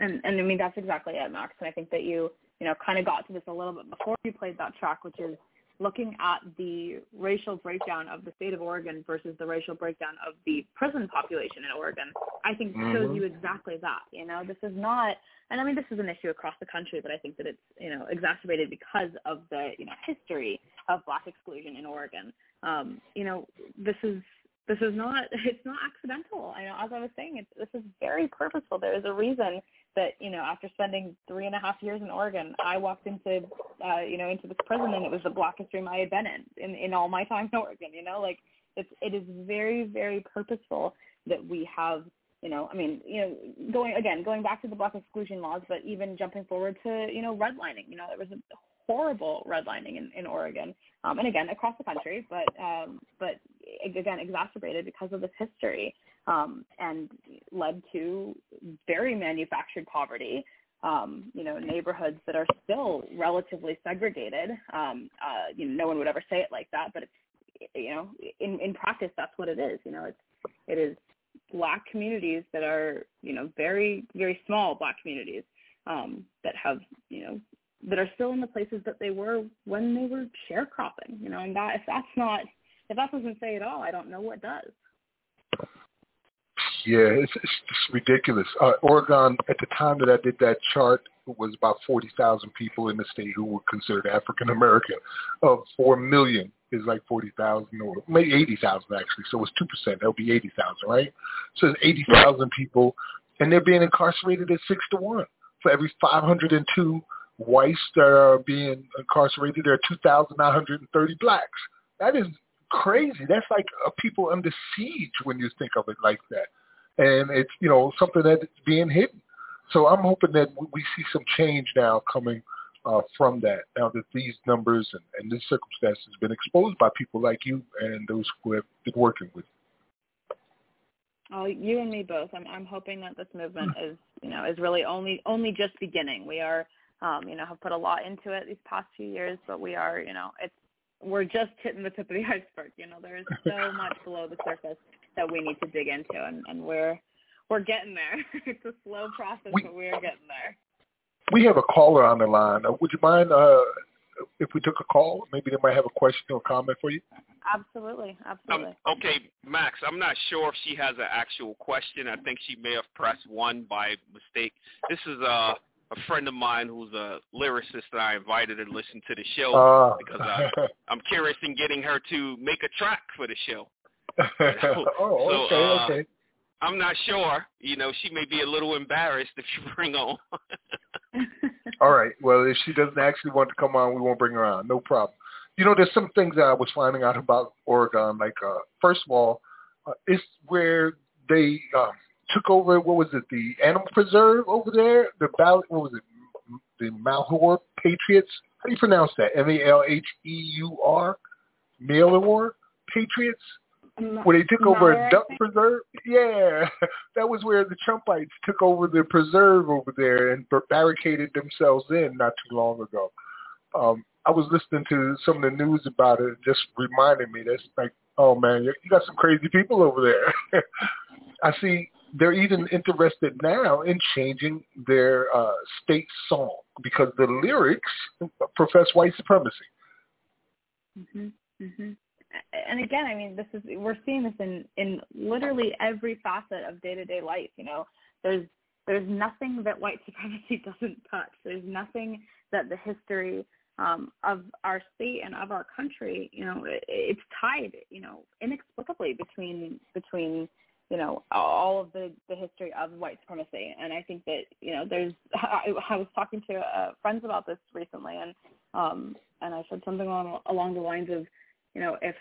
And and I mean that's exactly it, Max. And I think that you you know kind of got to this a little bit before you played that track, which is looking at the racial breakdown of the state of Oregon versus the racial breakdown of the prison population in Oregon, I think mm-hmm. shows you exactly that. You know, this is not, and I mean, this is an issue across the country, but I think that it's, you know, exacerbated because of the, you know, history of black exclusion in Oregon. Um, you know, this is, this is not, it's not accidental. I know, as I was saying, it's, this is very purposeful. There is a reason that you know after spending three and a half years in Oregon, I walked into uh, you know into this prison and it was the blackest room I had been in in, in all my time in Oregon. You know, like it's it is very very purposeful that we have you know I mean you know going again going back to the black exclusion laws, but even jumping forward to you know redlining. You know, there was a horrible redlining in, in Oregon, um, and again across the country, but um, but again exacerbated because of this history um, and led to very manufactured poverty. Um, you know, neighborhoods that are still relatively segregated. Um, uh, you know, no one would ever say it like that, but it's you know, in in practice, that's what it is. You know, it's it is black communities that are you know very very small black communities um, that have you know that are still in the places that they were when they were sharecropping. You know, and that if that's not if that doesn't say it all, I don't know what does. Yeah, it's, it's just ridiculous. Uh, Oregon, at the time that I did that chart, it was about 40,000 people in the state who were considered African American. Of 4 million is like 40,000 or maybe 80,000 actually. So it's 2%. That'll be 80,000, right? So it's 80,000 people, and they're being incarcerated at 6 to 1. For every 502 whites that are being incarcerated, there are 2,930 blacks. That is crazy. That's like people under siege when you think of it like that and it's you know something that's being hidden. So I'm hoping that we see some change now coming uh, from that. Now that these numbers and, and this circumstance has been exposed by people like you and those who have been working with. Oh, you and me both. I'm I'm hoping that this movement is you know is really only only just beginning. We are um, you know have put a lot into it these past few years, but we are you know it's we're just hitting the tip of the iceberg. You know there is so much below the surface that we need to dig into, and, and we're we're getting there. it's a slow process, we, but we're getting there. We have a caller on the line. Uh, would you mind uh, if we took a call? Maybe they might have a question or comment for you. Absolutely, absolutely. Um, okay, Max. I'm not sure if she has an actual question. I think she may have pressed one by mistake. This is uh a friend of mine who's a lyricist that I invited to listen to the show uh. because I, I'm curious in getting her to make a track for the show. oh, okay, uh, okay. I'm not sure. You know, she may be a little embarrassed if you bring her on. All right. Well, if she doesn't actually want to come on, we won't bring her on. No problem. You know, there's some things that I was finding out about Oregon. Like, uh, first of all, uh, it's where they um, took over. What was it? The animal preserve over there. The Val- what was it? The Malheur Patriots. How do you pronounce that? M A L H E U R. Malheur Patriots. Where they took over a duck preserve? Yeah, that was where the Trumpites took over the preserve over there and barricaded themselves in not too long ago. Um, I was listening to some of the news about it, and just reminded me that's like, oh man, you got some crazy people over there. I see they're even interested now in changing their uh, state song because the lyrics profess white supremacy. Mhm. Mhm and again, I mean, this is we're seeing this in in literally every facet of day to day life. You know, there's there's nothing that white supremacy doesn't touch. There's nothing that the history um, of our state and of our country, you know, it, it's tied, you know, inexplicably between between you know all of the the history of white supremacy. And I think that you know, there's I, I was talking to uh, friends about this recently, and um, and I said something along along the lines of you know, if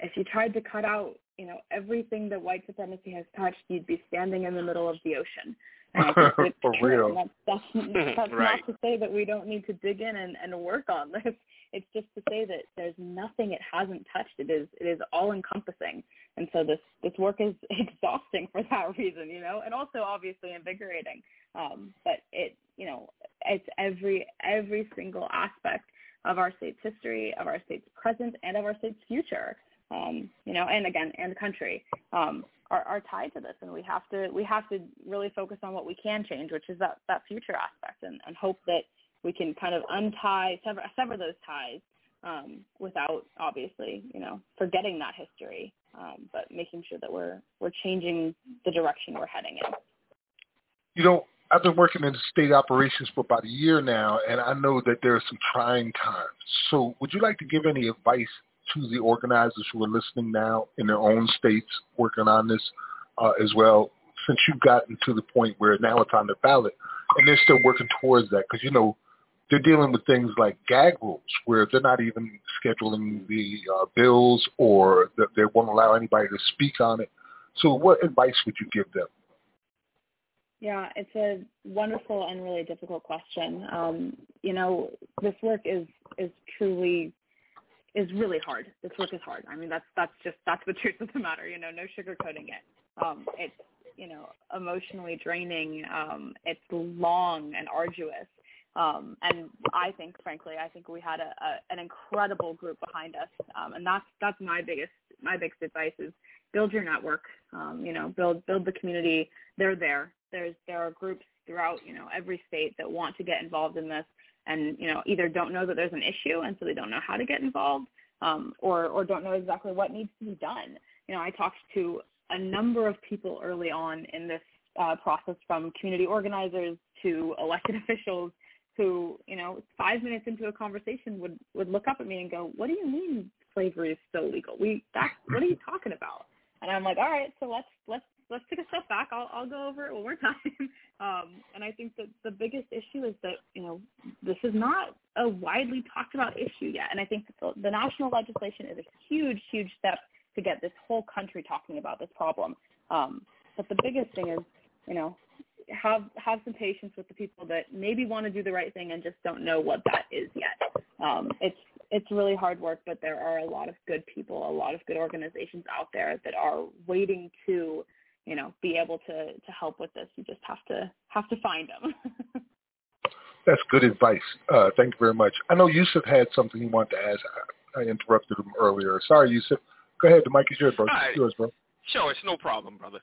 if you tried to cut out, you know, everything that white supremacy has touched, you'd be standing in the middle of the ocean. For real. That's that's, that's Right. not to say that we don't need to dig in and, and work on this. It's just to say that there's nothing it hasn't touched. It is it is all encompassing. And so this this work is exhausting for that reason, you know, and also obviously invigorating. Um, but it you know, it's every every single aspect of our state's history, of our state's present, and of our state's future. Um, you know, and again, and the country um, are, are tied to this, and we have to we have to really focus on what we can change, which is that that future aspect, and, and hope that we can kind of untie sever sever those ties um, without obviously you know forgetting that history, um, but making sure that we're we're changing the direction we're heading in. You know, I've been working in state operations for about a year now, and I know that there are some trying times. So, would you like to give any advice to the organizers who are listening now in their own states working on this uh, as well? Since you've gotten to the point where now it's on the ballot, and they're still working towards that, because you know they're dealing with things like gag rules, where they're not even scheduling the uh, bills, or they won't allow anybody to speak on it. So, what advice would you give them? Yeah, it's a wonderful and really difficult question. Um, you know, this work is is truly is really hard. This work is hard. I mean, that's that's just that's the truth of the matter. You know, no sugarcoating it. Um, it's you know emotionally draining. Um, it's long and arduous. Um, and I think, frankly, I think we had a, a, an incredible group behind us, um, and that's that's my biggest my biggest advice is build your network. Um, you know, build build the community. They're there. There's there are groups throughout you know every state that want to get involved in this, and you know either don't know that there's an issue and so they don't know how to get involved, um, or or don't know exactly what needs to be done. You know, I talked to a number of people early on in this uh, process, from community organizers to elected officials, who you know five minutes into a conversation would would look up at me and go, "What do you mean slavery is still legal? We that's what are you talking about?" And I'm like, "All right, so let's let's let's take a step back. I'll I'll go over it one more time." um, and I think that the biggest issue is that you know this is not a widely talked about issue yet, and I think the, the national legislation is a huge huge step to get this whole country talking about this problem. Um, but the biggest thing is, you know, have have some patience with the people that maybe want to do the right thing and just don't know what that is yet. Um, it's it's really hard work, but there are a lot of good people, a lot of good organizations out there that are waiting to, you know, be able to to help with this. You just have to have to find them. That's good advice. Uh, thank you very much. I know Yusuf had something he wanted to ask. I, I interrupted him earlier. Sorry, Yusuf. Go ahead. The mic is yours, bro. All right. Yours, bro. Sure, it's no problem, brother.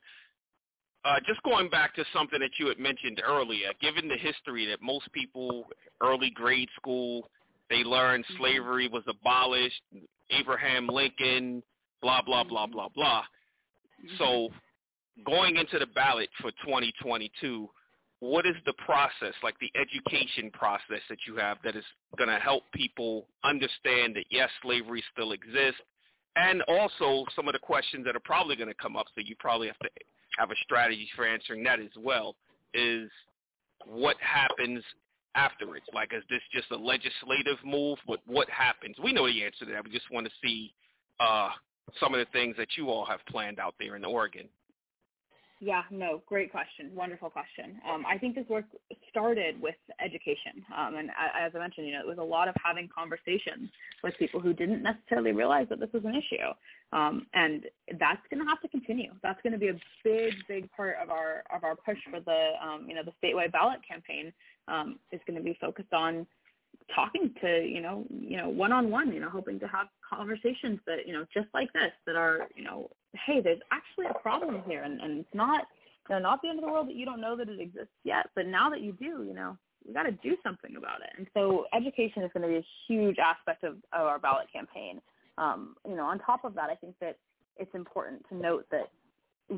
Uh, just going back to something that you had mentioned earlier, given the history that most people, early grade school, they learned slavery was abolished, Abraham Lincoln, blah, blah, blah, blah, blah. So going into the ballot for 2022, what is the process, like the education process that you have that is going to help people understand that yes, slavery still exists, and also some of the questions that are probably going to come up, so you probably have to have a strategy for answering that as well, is what happens afterwards? Like, is this just a legislative move? What what happens? We know the answer to that. We just want to see uh, some of the things that you all have planned out there in Oregon. Yeah, no, great question. Wonderful question. Um, I think this work started with education. Um, and as I mentioned, you know, it was a lot of having conversations with people who didn't necessarily realize that this was an issue. Um, and that's going to have to continue. That's going to be a big, big part of our of our push for the um, you know the statewide ballot campaign. Um, is going to be focused on talking to you know you know one on one you know hoping to have conversations that you know just like this that are you know hey there's actually a problem here and, and it's not you know not the end of the world that you don't know that it exists yet but now that you do you know we got to do something about it and so education is going to be a huge aspect of, of our ballot campaign um, you know on top of that i think that it's important to note that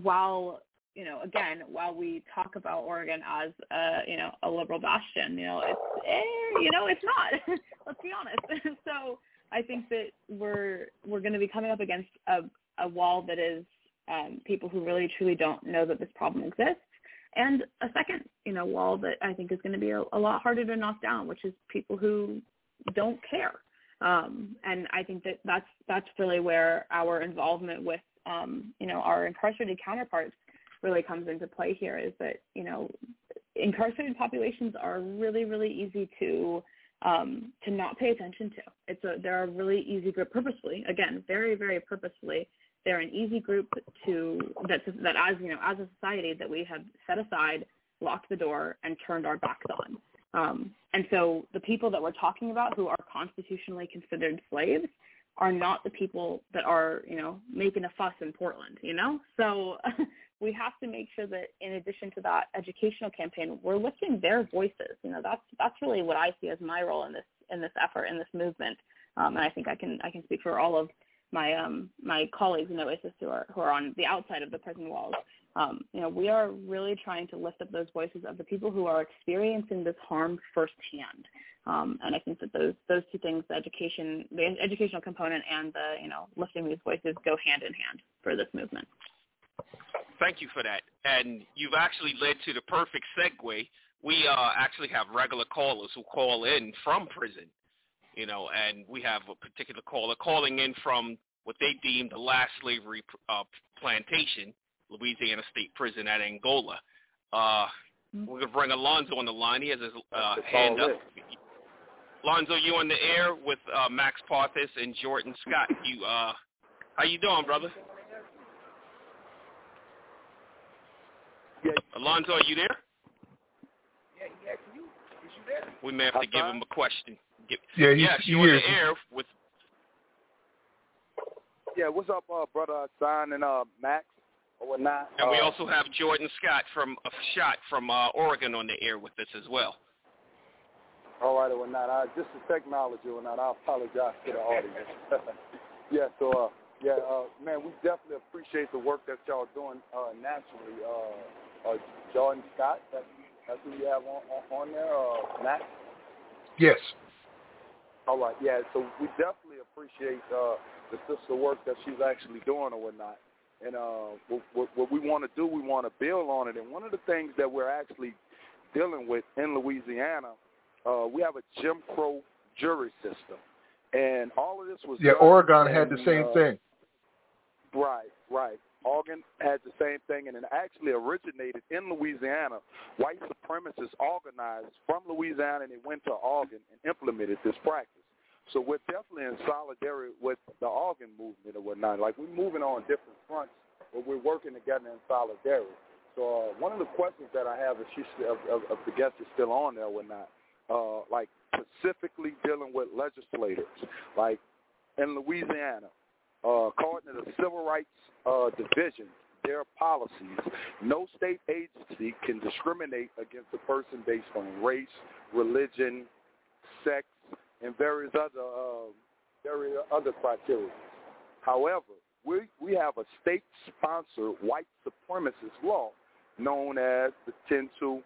while you know, again, while we talk about Oregon as a, you know, a liberal bastion, you know, it's, eh, you know, it's not. Let's be honest. so I think that we're we're going to be coming up against a, a wall that is um, people who really truly don't know that this problem exists, and a second, you know, wall that I think is going to be a, a lot harder to knock down, which is people who don't care. Um, and I think that that's that's really where our involvement with um, you know our incarcerated counterparts really comes into play here is that you know incarcerated populations are really really easy to um, to not pay attention to. It's a they're a really easy group purposefully again very very purposefully they're an easy group to that that as you know as a society that we have set aside locked the door and turned our backs on. Um, and so the people that we're talking about who are constitutionally considered slaves are not the people that are, you know, making a fuss in Portland, you know? So we have to make sure that in addition to that educational campaign, we're lifting their voices. You know, that's that's really what I see as my role in this in this effort in this movement. Um, and I think I can I can speak for all of my um, my colleagues in Oasis who are who are on the outside of the prison walls. Um, you know, we are really trying to lift up those voices of the people who are experiencing this harm firsthand. Um, and I think that those those two things, the education, the educational component, and the you know lifting these voices, go hand in hand for this movement. Thank you for that. And you've actually led to the perfect segue. We uh, actually have regular callers who call in from prison, you know, and we have a particular caller calling in from what they deem the last slavery uh, plantation, Louisiana State Prison at Angola. Uh, mm-hmm. we're going to bring Alonzo on the line. He has his uh, hand up. Alonzo, you on the air with uh, Max Parthas and Jordan Schott. You, uh, how you doing, brother? Yeah. Alonzo, are you there? Yeah, he asked you. Is you there? We may have to give him a question. Give, yeah, he's, yes, you're on the air with. Yeah, what's up, uh, brother Sign and uh, Max or whatnot? And uh, we also have Jordan Schott from a shot from uh, Oregon on the air with us as well. All right, or whatnot. I, just the technology or whatnot. I apologize to the audience. yeah, so uh, yeah, uh, man, we definitely appreciate the work that y'all doing uh, nationally. Uh, uh, Jordan Schott, that's, that's who you have on, on, on there, uh, Matt? Yes. All right, yeah, so we definitely appreciate uh, the sister work that she's actually doing or whatnot. And uh, what, what, what we want to do, we want to build on it. And one of the things that we're actually dealing with in Louisiana, uh, we have a Jim Crow jury system. And all of this was yeah. Oregon had the same uh, thing. Right, right. Oregon had the same thing, and it actually originated in Louisiana. White supremacists organized from Louisiana, and they went to Oregon and implemented this practice. So we're definitely in solidarity with the Oregon movement or whatnot. Like we're moving on different fronts, but we're working together in solidarity. So uh, one of the questions that I have, if, she's, if, if, if the guest is still on there or whatnot, uh, like specifically dealing with legislators, like in Louisiana, uh, according to the Civil Rights uh, Division, their policies, no state agency can discriminate against a person based on race, religion, sex, and various other uh, various other criteria. However, we we have a state-sponsored white supremacist law known as the 10-2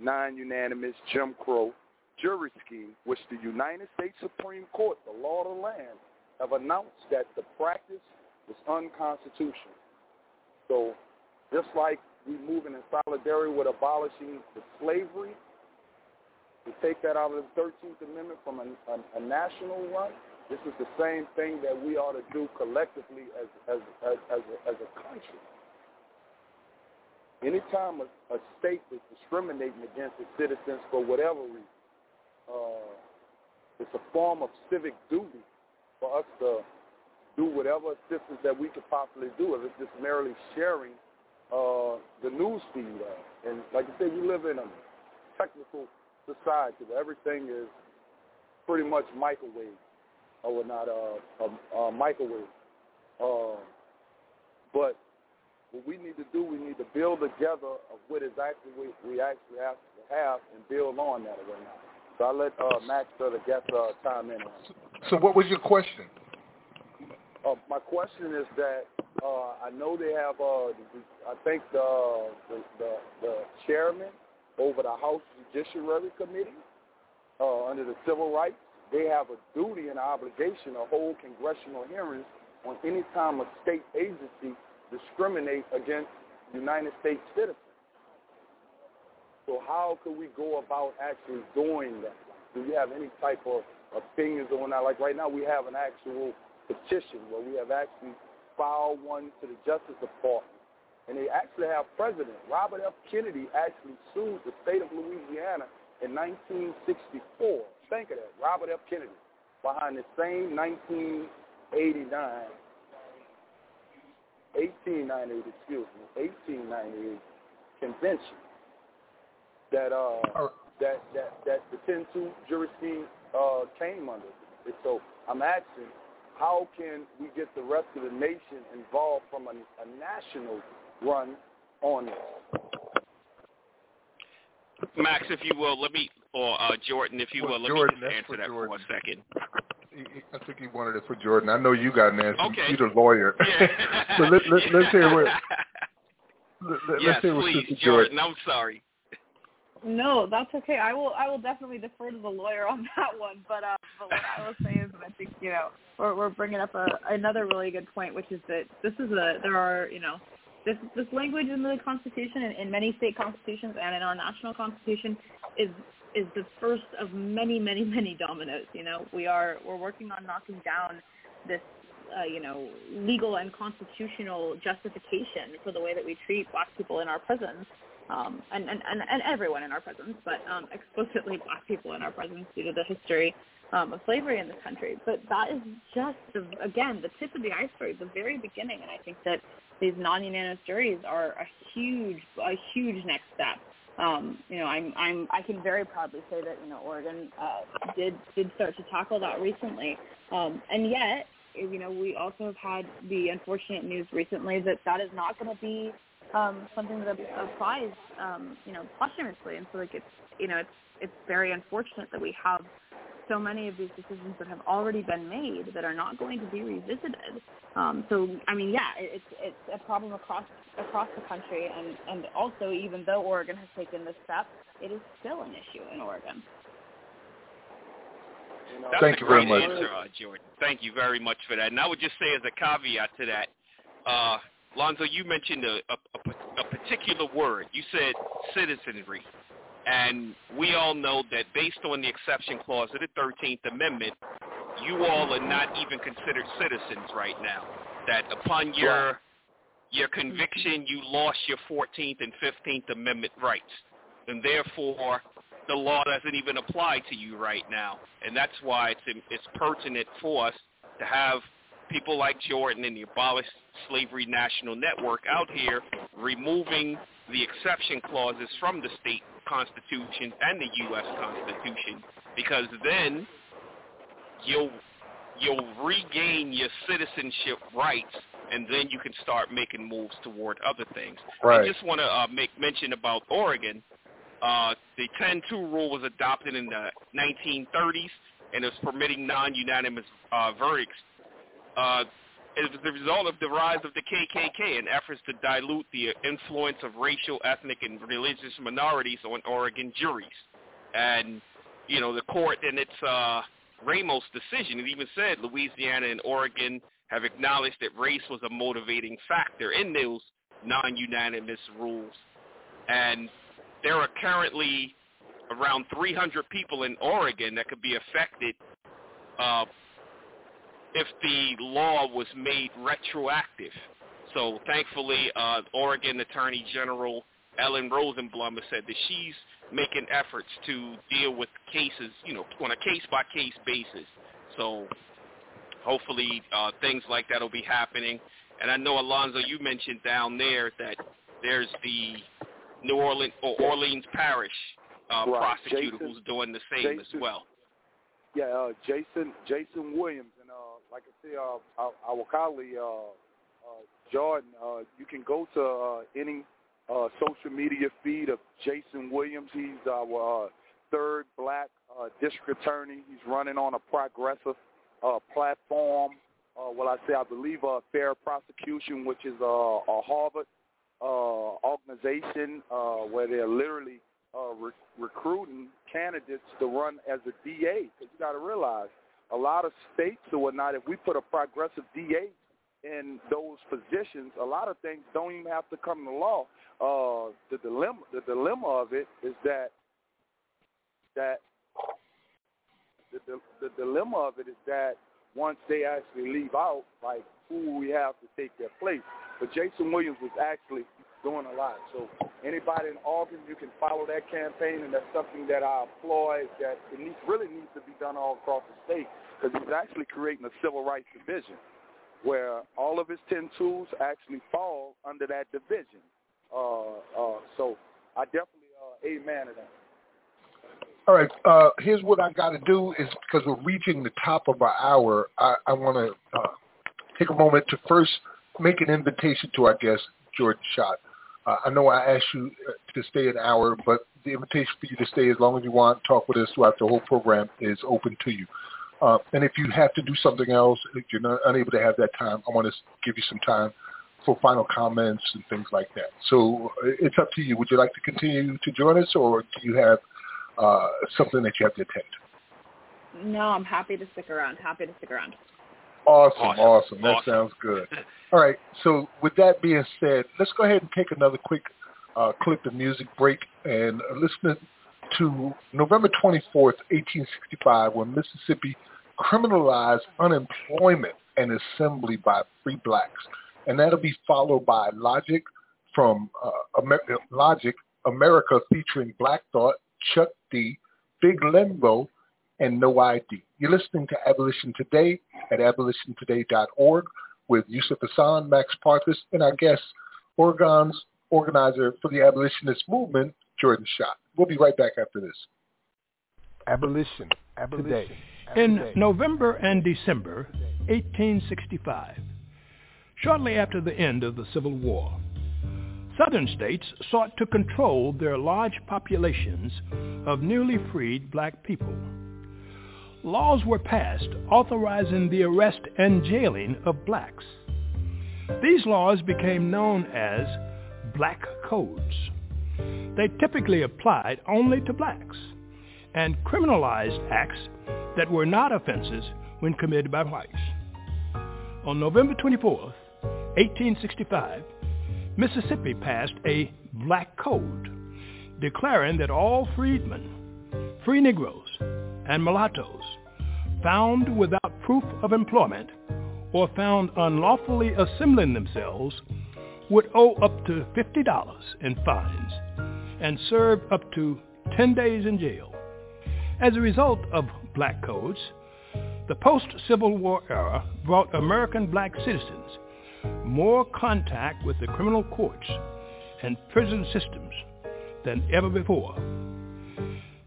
non-unanimous Jim Crow jury scheme, which the United States Supreme Court, the law of the land, have announced that the practice was unconstitutional. So just like we moving in solidarity with abolishing the slavery, to take that out of the 13th Amendment from a, a, a national run, this is the same thing that we ought to do collectively as, as, as, as, a, as a country. Anytime a, a state is discriminating against its citizens for whatever reason, uh, it's a form of civic duty for us to do whatever assistance that we could possibly do. If it's just merely sharing uh, the news feed. Uh, and like I said, we live in a technical society where everything is pretty much microwave or not uh, a, a microwave. Uh, but what we need to do, we need to build together of what is actually we, we actually have have and build on that right now. So I let uh, Max uh, the guest uh, time in. So what was your question? Uh, my question is that uh, I know they have. Uh, I think the, the the the chairman over the House Judiciary Committee uh, under the Civil Rights. They have a duty and an obligation to hold congressional hearings on any time a state agency discriminates against United States citizens. So how could we go about actually doing that? Do you have any type of opinions on that? Like right now, we have an actual petition where we have actually filed one to the Justice Department. And they actually have President Robert F. Kennedy actually sued the state of Louisiana in 1964. Think of that, Robert F. Kennedy, behind the same 1989, 1898, excuse me, 1898 convention that uh that that that the 10-2 jury scheme uh, came under. And so I'm asking how can we get the rest of the nation involved from a, a national run on this? Max, if you will, let me, or uh, Jordan, if you will, let Jordan, me just answer that Jordan. for a second. I think he wanted it for Jordan. I know you got an answer. Okay. You're the lawyer. Yeah. so let, let, let's hear what. Let, let, yes, let's hear what please, Sister Jordan. I'm sorry. No, that's okay. I will I will definitely defer to the lawyer on that one. But uh, but what I will say is that I think you know we're we're bringing up a another really good point, which is that this is a there are you know this this language in the Constitution and in many state constitutions and in our national Constitution is is the first of many many many dominoes. You know we are we're working on knocking down this uh, you know legal and constitutional justification for the way that we treat black people in our prisons um, and, and, and, and everyone in our presence, but um, explicitly black people in our presence due to the history um, of slavery in this country. But that is just, the, again, the tip of the iceberg, the very beginning. And I think that these non-unanimous juries are a huge, a huge next step. Um, you know, I'm, I'm, I can very proudly say that you know Oregon uh, did did start to tackle that recently, um, and yet, you know, we also have had the unfortunate news recently that that is not going to be um, something that applies, um, you know, posthumously. And so, like, it's, you know, it's it's very unfortunate that we have so many of these decisions that have already been made that are not going to be revisited. Um, so, I mean, yeah, it, it's it's a problem across across the country, and and also even though Oregon has taken this step, it is still an issue in Oregon. That's Thank a you very much. Answer, uh, Jordan. Thank you very much for that. And I would just say as a caveat to that, uh, Lonzo, you mentioned a, a, a, particular word. You said citizenry. And we all know that based on the exception clause of the 13th Amendment, you all are not even considered citizens right now. That upon your your conviction, you lost your 14th and 15th Amendment rights. And therefore, the law doesn't even apply to you right now. And that's why it's, it's pertinent for us to have people like Jordan and the Abolish Slavery National Network out here removing the exception clauses from the state constitution and the U.S. Constitution because then you'll you'll regain your citizenship rights and then you can start making moves toward other things. Right. I just want to uh, make mention about Oregon. Uh, the 10-2 rule was adopted in the 1930s and is permitting non-unanimous uh, verdicts. Uh, is the result of the rise of the KKK and efforts to dilute the influence of racial, ethnic, and religious minorities on Oregon juries. And, you know, the court in its uh, Ramos decision, it even said Louisiana and Oregon have acknowledged that race was a motivating factor in those non-unanimous rules. And there are currently around 300 people in Oregon that could be affected uh, if the law was made retroactive. So thankfully, uh, Oregon Attorney General Ellen Rosenblum has said that she's making efforts to deal with cases, you know, on a case-by-case basis. So hopefully uh, things like that will be happening. And I know, Alonzo, you mentioned down there that there's the New Orleans or Orleans Parish uh, Right. prosecutor Jason- who's doing the same Jason- as well. Yeah, uh, Jason Jason Williams, I say, uh, our, our colleague uh, uh, Jordan. Uh, you can go to uh, any uh, social media feed of Jason Williams. He's our uh, third black uh, district attorney. He's running on a progressive uh, platform. Uh, well, I say I believe uh, Fair Prosecution, which is uh, a Harvard uh, organization uh, where they're literally uh, re- recruiting candidates to run as a DA. Because you got to realize, a lot of states or whatnot, if we put a progressive DA in those positions, a lot of things don't even have to come to law. Uh, the dilemma, the dilemma of it is that that the, the, the dilemma of it is that once they actually leave out, like who we have to take their place. But Jason Williams was actually doing a lot. So anybody in Oregon, you can follow that campaign, and that's something that I applaud. That it needs, really needs to be done all across the state because he's actually creating a civil rights division where all of his ten tools actually fall under that division. Uh, uh, so I definitely uh, amen to that. All right. Uh, here's what I got to do is because we're reaching the top of our hour, I, I want to uh, take a moment to first make an invitation to our guest, Jordan Schott. Uh, I know I asked you uh, to stay an hour, but the invitation for you to stay as long as you want, talk with us throughout the whole program is open to you. Uh, and if you have to do something else, if you're not unable to have that time, I want to give you some time for final comments and things like that. So uh, it's up to you. Would you like to continue to join us, or do you have uh, something that you have to attend? No, I'm happy to stick around. Happy to stick around. Awesome, awesome. That sounds good. All right. So with that being said, let's go ahead and take another quick uh, clip of music break and listen to November 24th, 1865, when Mississippi criminalized unemployment and assembly by free blacks. And that'll be followed by Logic from uh, Amer- Logic, America featuring Black Thought, Chuck D, Big Lenbo, and No ID. You're listening to Abolition Today at abolitiontoday.org with Yusuf Hassan, Max Parthas, and our guest, Oregon's organizer for the abolitionist movement, Jordan Schott. We'll be right back after this. Abolition, abolition. In November and December 1865, shortly after the end of the Civil War, Southern states sought to control their large populations of newly freed black people. Laws were passed authorizing the arrest and jailing of blacks. These laws became known as black codes. They typically applied only to blacks and criminalized acts that were not offenses when committed by whites. On November 24, 1865, Mississippi passed a black code declaring that all freedmen, free Negroes, and mulattoes found without proof of employment or found unlawfully assembling themselves would owe up to $50 in fines and serve up to 10 days in jail. As a result of black codes, the post-Civil War era brought American black citizens more contact with the criminal courts and prison systems than ever before.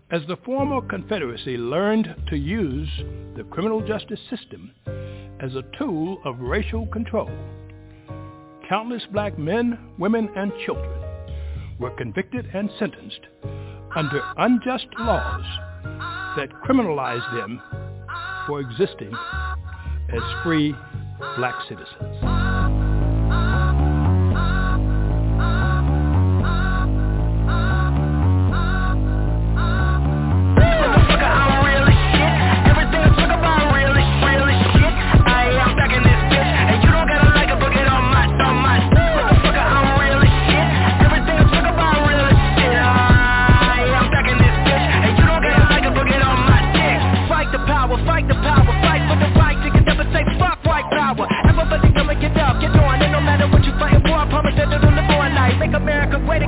As the former Confederacy learned to use the criminal justice system as a tool of racial control, countless black men, women, and children were convicted and sentenced under unjust laws that criminalized them for existing as free black citizens.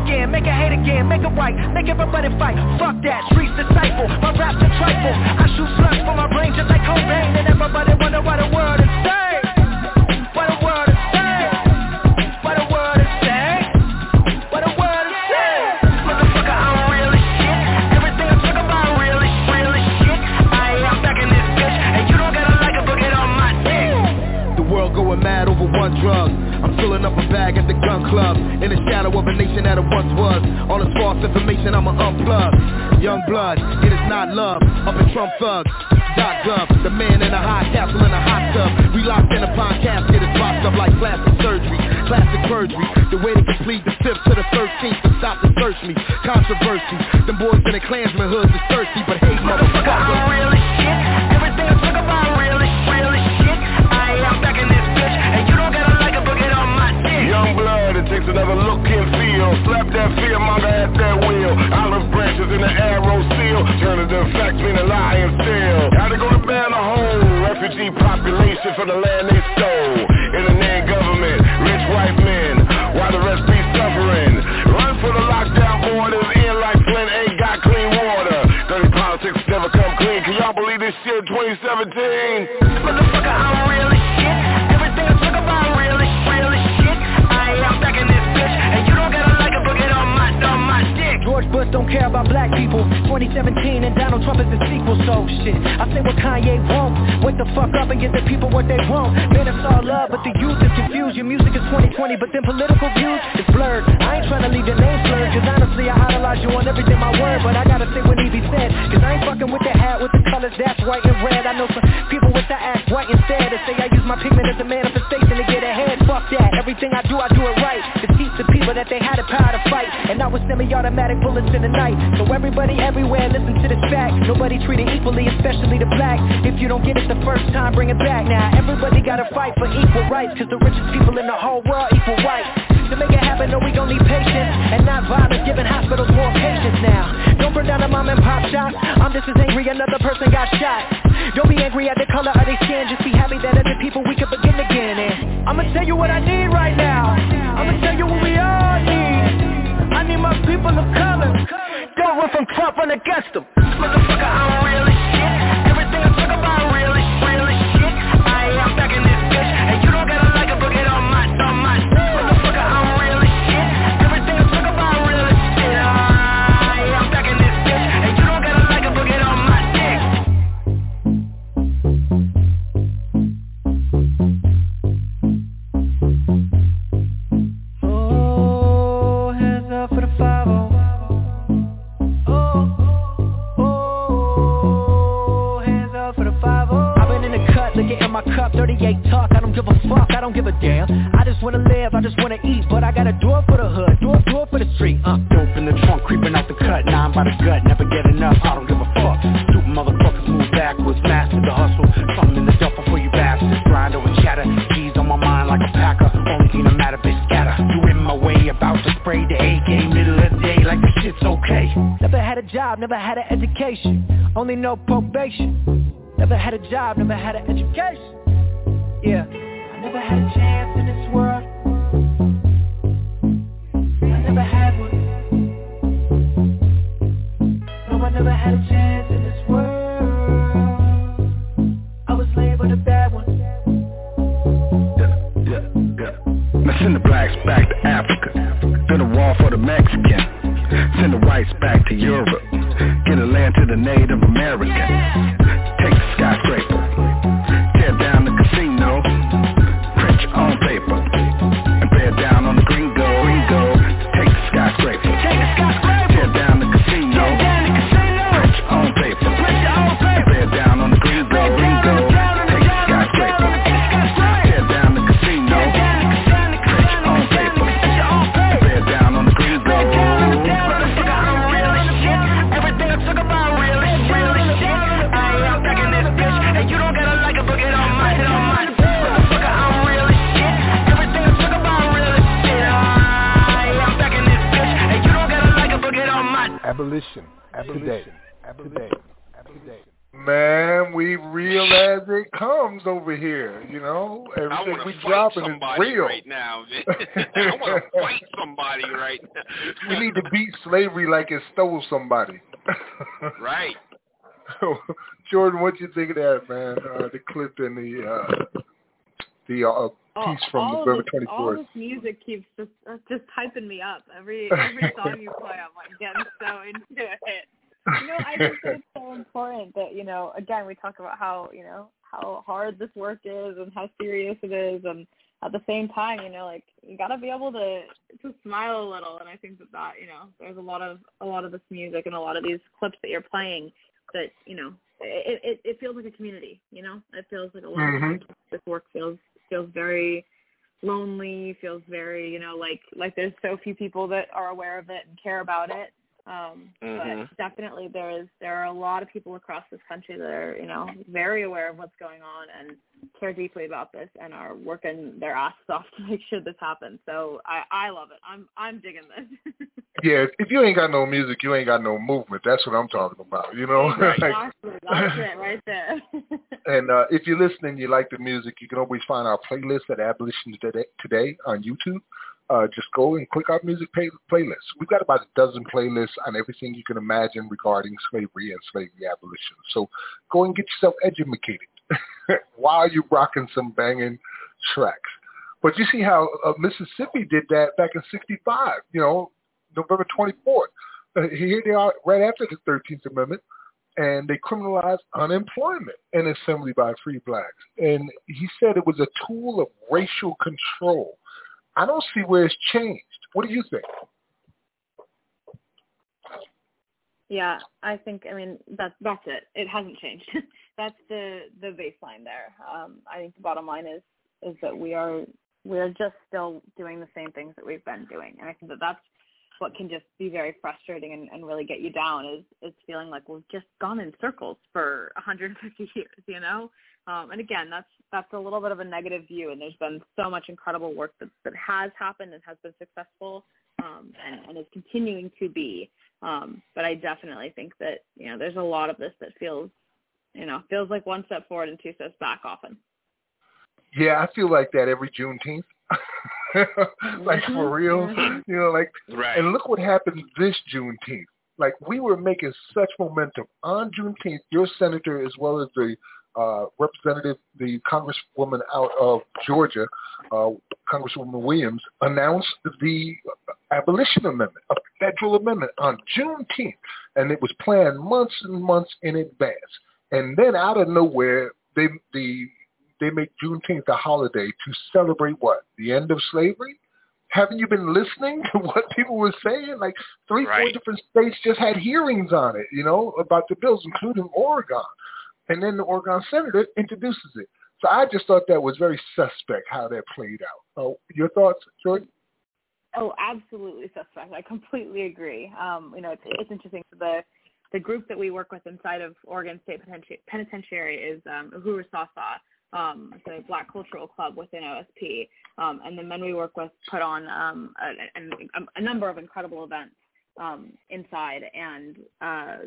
Again, make it hate again, make it right, make everybody fight. Fuck that, streets disciple, my rap's a trifle. I shoot slugs for my brain just like Cobain, and everybody wonder why the world is a bag at the gun club. In the shadow of a nation that it once was. All this false information I'ma unplug Young blood, it is not love. Up in Trump thugs gov, the man in a high castle in a hot tub. We locked in upon casket is boxed up like plastic surgery. Classic perjury, the way to complete the fifth to the thirteenth To stop the search me, controversy. Them boys in the Klansman hoods is thirsty But hey motherfucker, I'm real as shit another look and feel. Slap that fear monger at that wheel. Olive branches in the arrow seal. Turning the facts mean a lie and still Gotta go to ban a whole refugee population for the land they stole. In the name government, rich white men. While the rest be suffering. Run for the lockdown borders In like Flint ain't got clean water. Dirty politics never come clean. Can y'all believe this shit 2017? Don't care about black people. 2017 and Donald Trump is the sequel So shit, I say what Kanye won't. Wake the fuck up and give the people what they want. Man, it's all love, but the youth is confused. Your music is 2020, but then political views is blurred. I ain't trying to leave your name slurred Cause honestly I idolize you on everything my word But I gotta say what Evie said Cause I ain't fucking with the hat with the colors that's white and red. I know some people with the ass white instead. And say I use my pigment as a manifestation to get ahead. Fuck that, everything I do I do it right. To teach the people that they had the power to fight. And I was semi-automatic bullets in the So everybody everywhere listen to this fact Nobody treated equally, especially the black. If you don't get it the first time, bring it back. Now everybody gotta fight for equal rights Cause the richest people in the whole world equal white to make it happen, no, we gon' need patience. And not violence, giving hospitals more patients now. Don't burn down a mom and pop shop I'm just as angry another person got shot. Don't be angry at the color of their skin. Just be happy that a people we can begin again. And I'ma tell you what I need right now. I'ma tell you what we all need I need my people of color. Don't run from Trump, run against them Motherfucker, I'm real looking in my cup 38 talk, I don't give a fuck, I don't give a damn. I just wanna live, I just wanna eat But I got a door for the hood, door, door for the street. Uh. Dope in the trunk, creeping out the cut Nine by the gut, never get enough I don't give a fuck. Stupid motherfuckers move backwards Master the hustle Something in the duffel for you bastards Grind over chatter G's on my mind like a packer Only thing that matter, bitch, scatter. You in my way, about to spray the A-game Middle of the day, like the shit's okay. Never had a job, never had an education Only know probation. Never had a job, never had an education Yeah. I never had a chance in this world. I never had one. No, I never had a chance in this world. I was labeled a bad one. Now send the blacks back to Africa. Build a wall for the Mexican. Send the whites back to Europe. Get a land to the Native American. Take the skyscraper Today. Today. Today. Man, we real as it comes over here. You know, everything we dropping is real. right now. I want to fight somebody right now. we need to beat slavery like it stole somebody. right. Jordan, what you think of that, man? Uh, the clip and the uh, the uh, piece from all November this, twenty All this music keeps just uh, just hyping me up. Every every song you play, I'm like getting so into it. You know, I think it's so important that you know. Again, we talk about how you know how hard this work is and how serious it is, and at the same time, you know, like you got to be able to to smile a little. And I think that that you know, there's a lot of a lot of this music and a lot of these clips that you're playing that you know, it it, it feels like a community. You know, it feels like a lot Mhm. of this work feels feels very lonely feels very you know like like there's so few people that are aware of it and care about it um Mhm. but definitely there is there are a lot of people across this country that are you know very aware of what's going on and care deeply about this and are working their asses off to make sure this happens so i i love it i'm i'm digging this Yeah, if you ain't got no music, you ain't got no movement. That's what I'm talking about. You know, Like- exactly that's it right there And uh, if you're listening, you like the music, you can always find our playlist at Abolition Today, Today on YouTube. Uh, just go and click our music pay- playlist. We've got about a dozen playlists on everything you can imagine regarding slavery and slavery abolition. So go and get yourself educated while you're rocking some banging tracks. But you see how uh, Mississippi did that back in 65, you know, November 24th. Uh, here they are right after the 13th Amendment and they criminalized unemployment and assembly by free blacks. And he said it was a tool of racial control. I don't see where it's changed. What do you think? Yeah, I think I mean that's that's it. It hasn't changed. that's the the baseline there. Um, I think the bottom line is is that we are we are just still doing the same things that we've been doing, and I think that that's what can just be very frustrating and, and really get you down is is feeling like we've just gone in circles for 150 years, you know. Um, and again, that's that's a little bit of a negative view, and there's been so much incredible work that that has happened and has been successful, um, and, and is continuing to be. Um, but I definitely think that you know there's a lot of this that feels, you know, feels like one step forward and two steps back often. Yeah, I feel like that every Juneteenth. like for real, Mhm. you know, like. Right. And look what happened this Juneteenth. Like we were making such momentum on Juneteenth. Your senator, as well as the uh, representative, the congresswoman out of Georgia, uh, Congresswoman Williams, announced the abolition amendment, a federal amendment on Juneteenth, and it was planned months and months in advance. And then out of nowhere, they the they make Juneteenth a holiday to celebrate what? The end of slavery? Haven't you been listening to what people were saying? Like three, four different states just had hearings on it, you know, about the bills, including Oregon. And then the Oregon senator introduces it. So I just thought that was very suspect how that played out. Oh, your thoughts, Jordan? Oh, absolutely suspect. I completely agree. Um, you know, it's, it's interesting. So the the group that we work with inside of Oregon State Penitenti- Penitentiary is um, Uhuru Sasa. Um, a Black Cultural Club within OSP, um, and the men we work with put on um, a, a, a number of incredible events um, inside. And uh,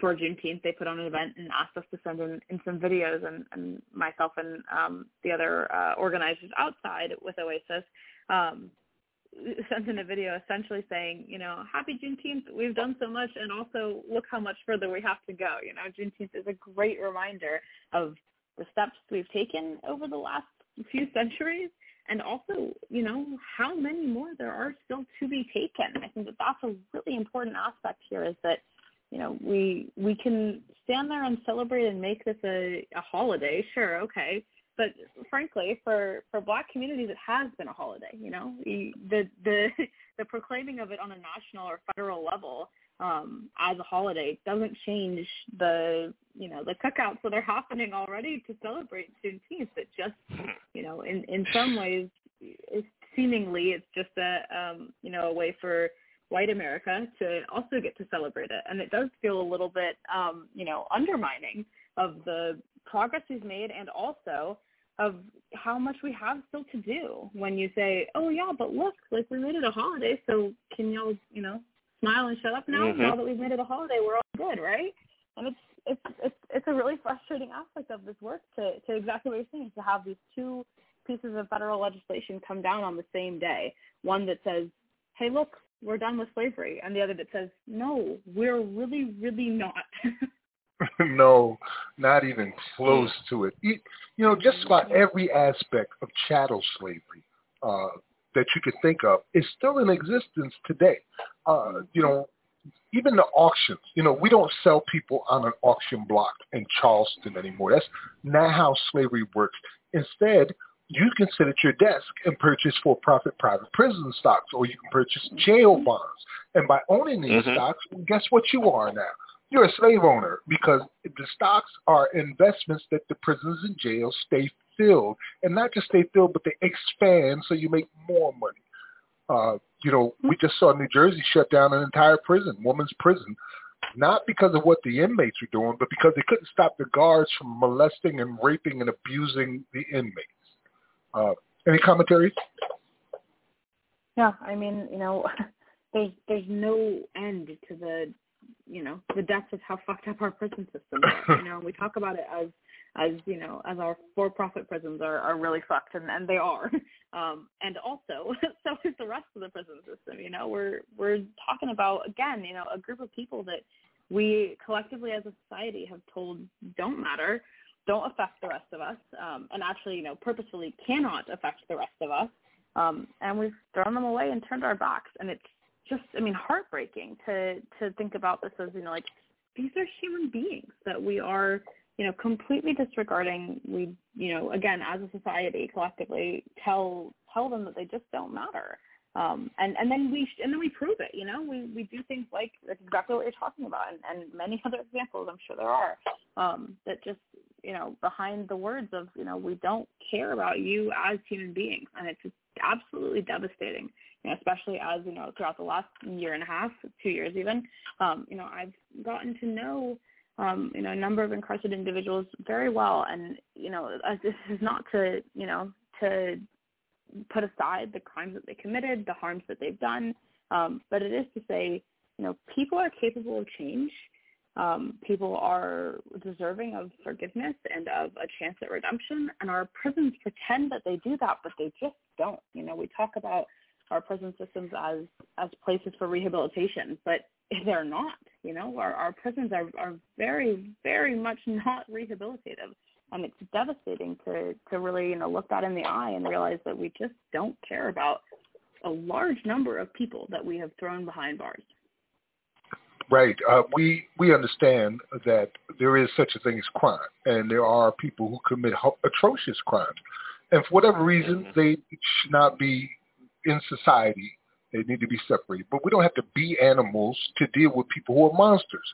for Juneteenth, they put on an event and asked us to send in, in some videos, and, and myself and um, the other uh, organizers outside with Oasis um, sent in a video essentially saying, you know, happy Juneteenth, we've done so much, and also look how much further we have to go. You know, Juneteenth is a great reminder of the steps we've taken over the last few centuries, and also, you know, how many more there are still to be taken. I think that that's a really important aspect here is that, you know, we we can stand there and celebrate and make this a, a holiday, sure, okay, but frankly, for for Black communities, it has been a holiday. You know, the the the, the proclaiming of it on a national or federal level um, as a holiday doesn't change the you know the cookouts. That are happening already to celebrate Juneteenth. It just you know in in some ways, it's seemingly it's just a um, you know a way for white America to also get to celebrate it, and it does feel a little bit um, you know undermining of the progress we've made and also of how much we have still to do. When you say, oh yeah, but look, like we made it a holiday, so can y'all, you know, smile and shut up now. Mhm. Now that we've made it a holiday, we're all good, right? And it's it's it's it's a really frustrating aspect of this work to to exactly what you're saying to have these two pieces of federal legislation come down on the same day. One that says, "Hey, look, we're done with slavery," and the other that says, "No, we're really, really not." no, not even close to it. You, you know, just about every aspect of chattel slavery uh, that you could think of is still in existence today. Uh, you know, even the auctions. You know, we don't sell people on an auction block in Charleston anymore. That's not how slavery works. Instead, you can sit at your desk and purchase for-profit private prison stocks, or you can purchase jail bonds. And by owning these Mhm. stocks, guess what you are now? You're a slave owner because the stocks are investments that the prisons and jails stay filled, and not just stay filled, but they expand so you make more money. Uh, you know, we just saw New Jersey shut down an entire prison, women's prison, not because of what the inmates were doing, but because they couldn't stop the guards from molesting and raping and abusing the inmates. Uh, any commentaries? Yeah, I mean, you know, there's there's no end to the, you know, the depths of how fucked up our prison systems are. you know, we talk about it as as you know, as our for-profit prisons are are really fucked, and and they are. Um, and also, so is the rest of the prison system. You know, we're we're talking about again, you know, a group of people that we collectively as a society have told don't matter, don't affect the rest of us, um, and actually, you know, purposefully cannot affect the rest of us. Um, and we've thrown them away and turned our backs, and it's just, I mean, heartbreaking to to think about this as, you know, like these are human beings that we are, you know, completely disregarding. We, you know, again, as a society, collectively tell tell them that they just don't matter. Um, and and then we and then we prove it. You know, we we do things like that's exactly what you're talking about, and, and many other examples. I'm sure there are um, that just you know behind the words of you know we don't care about you as human beings, and it's absolutely devastating. You know, especially as you know throughout the last year and a half, two years even. Um, you know, I've gotten to know um, you know, a number of incarcerated individuals very well. And, you know, this is not to, you know, to put aside the crimes that they committed, the harms that they've done, um, but it is to say, you know, people are capable of change. Um, people are deserving of forgiveness and of a chance at redemption, and our prisons pretend that they do that, but they just don't. You know, we talk about our prison systems as as places for rehabilitation, but they're not. You know, our our prisons are are very very much not rehabilitative, and it's devastating to to really you know look that in the eye and realize that we just don't care about a large number of people that we have thrown behind bars. Right. Uh, we we understand that there is such a thing as crime, and there are people who commit ho- atrocious crimes, and for whatever reason, they should not be in society. They need to be separated. But we don't have to be animals to deal with people who are monsters.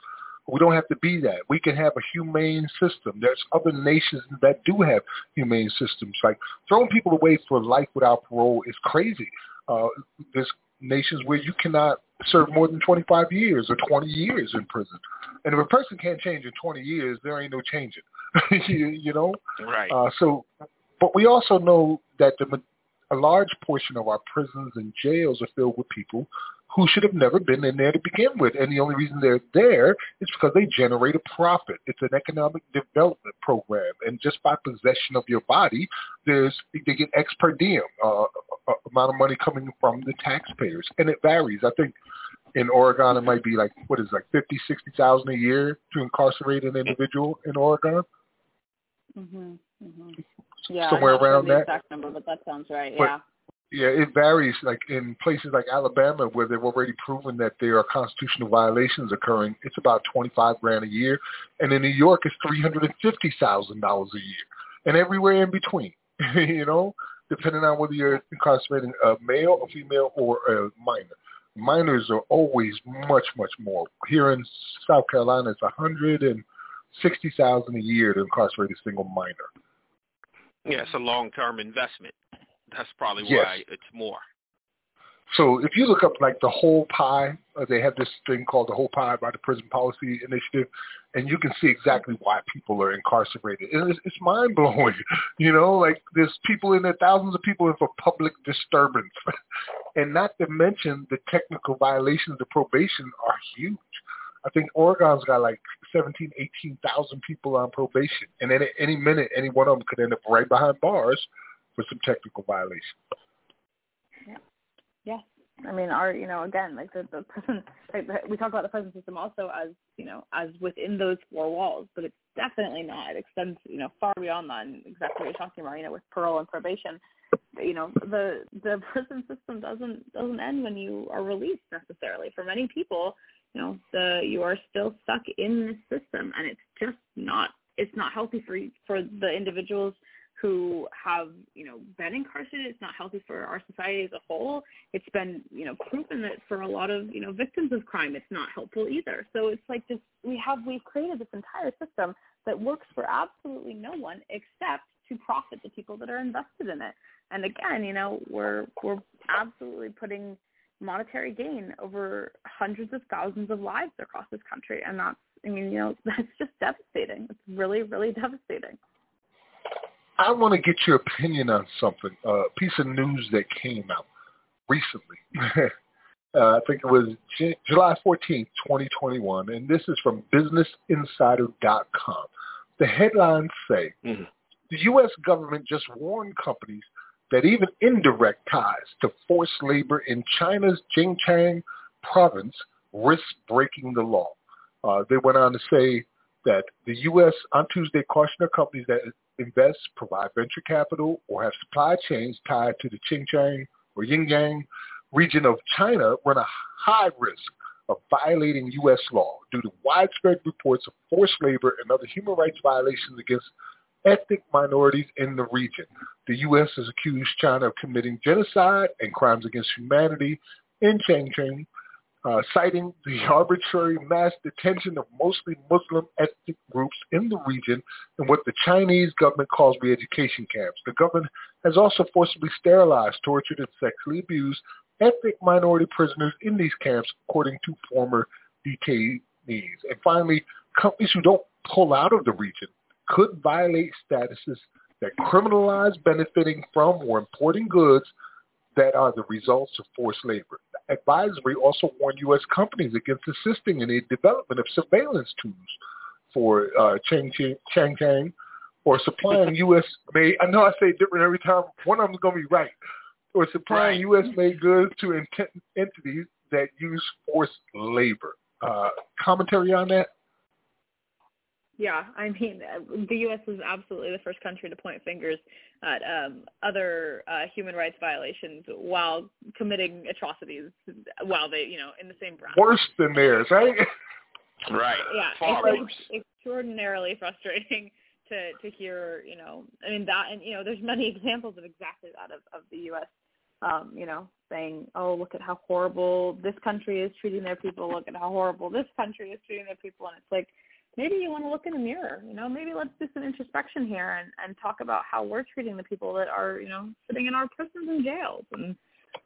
We don't have to be that. We can have a humane system. There's other nations that do have humane systems. Like throwing people away for life without parole is crazy. Uh, there's nations where you cannot serve more than 25 years or 20 years in prison. And if a person can't change in 20 years, there ain't no changing. you, you know? Right. Uh, so, but we also know that the, a large portion of our prisons and jails are filled with people who should have never been in there to begin with. And the only reason they're there is because they generate a profit. It's an economic development program. And just by possession of your body, there's they get ex per diem, uh, uh, amount of money coming from the taxpayers. And it varies. I think in Oregon it might be like, what is it, like fifty, sixty thousand a year to incarcerate an individual in Oregon? Mhm. Mhm. Yeah. Somewhere I'm not sure around the that. exact number, but that sounds right. But- yeah. Yeah, it varies. Like in places like Alabama, where they've already proven that there are constitutional violations occurring, it's about twenty-five grand a year, and in New York, it's three hundred and fifty thousand dollars a year, and everywhere in between. you know, depending on whether you're incarcerating a male, a female, or a minor. Minors are always much, much more. Here in South Carolina, it's a hundred and sixty thousand a year to incarcerate a single minor. Yeah, it's a long-term investment. That's probably Yes. why it's more. So if you look up like the whole pie, uh, they have this thing called the whole pie by the Prison Policy Initiative, and you can see exactly why people are incarcerated. And it's, it's mind blowing, you know. Like there's people in there, thousands of people in for public disturbance, and not to mention the technical violations of probation are huge. I think Oregon's got like 17, 18,000 people on probation, and at any minute, any one of them could end up right behind bars for some technical violation. Yeah. Yes. I mean, our, you know, again, like the, the prison, the, we talk about the prison system also as, you know, as within those four walls, but it's definitely not. It extends, you know, far beyond that and exactly what you're talking about, you know, with parole and probation. You know, the, the prison system doesn't, doesn't end when you are released necessarily. For many people, you know, the, you are still stuck in this system and it's just not, it's not healthy for, for the individuals who have, you know, been incarcerated. It's not healthy for our society as a whole. It's been, you know, proven that for a lot of, you know, victims of crime, it's not helpful either. So it's like this, we have, we've created this entire system that works for absolutely no one except to profit the people that are invested in it. And again, you know, we're, we're absolutely putting monetary gain over hundreds of thousands of lives across this country. And that's, I mean, you know, that's just devastating. It's really, really devastating. I want to get your opinion on something. A uh, piece of news that came out recently. uh, I think it was J- July 14th, 2021, and this is from BusinessInsider.com. The headlines say mm-hmm. the U.S. government just warned companies that even indirect ties to forced labor in China's Xinjiang province risk breaking the law. Uh, they went on to say that the U.S. on Tuesday cautioned companies that invest, provide venture capital, or have supply chains tied to the Xinjiang or Xinjiang region of China run a high risk of violating U.S. law due to widespread reports of forced labor and other human rights violations against ethnic minorities in the region. The U.S. has accused China of committing genocide and crimes against humanity in Xinjiang uh, citing the arbitrary mass detention of mostly Muslim ethnic groups in the region and what the Chinese government calls re-education camps. The government has also forcibly sterilized, tortured, and sexually abused ethnic minority prisoners in these camps, according to former detainees. And finally, companies who don't pull out of the region could violate statuses that criminalize benefiting from or importing goods that are the results of forced labor. The advisory also warned U.S. companies against assisting in the development of surveillance tools for uh, Chang Chang or supplying U.S. made. I know I say different every time. One of them is going to be right. Or supplying U.S. made goods to ent- entities that use forced labor. Uh, commentary on that? Yeah, I mean, the U.S. is absolutely the first country to point fingers at um, other uh, human rights violations while committing atrocities while they, you know, in the same breath. Worse than theirs, right? Right. Yeah, Far it's worse. extraordinarily frustrating to to hear, you know, I mean that, and you know, there's many examples of exactly that of of the U.S. Um, you know, saying, "Oh, look at how horrible this country is treating their people. Look at how horrible this country is treating their people," and it's like maybe you want to look in the mirror. You know, maybe let's do some introspection here and, and talk about how we're treating the people that are, you know, sitting in our prisons and jails. And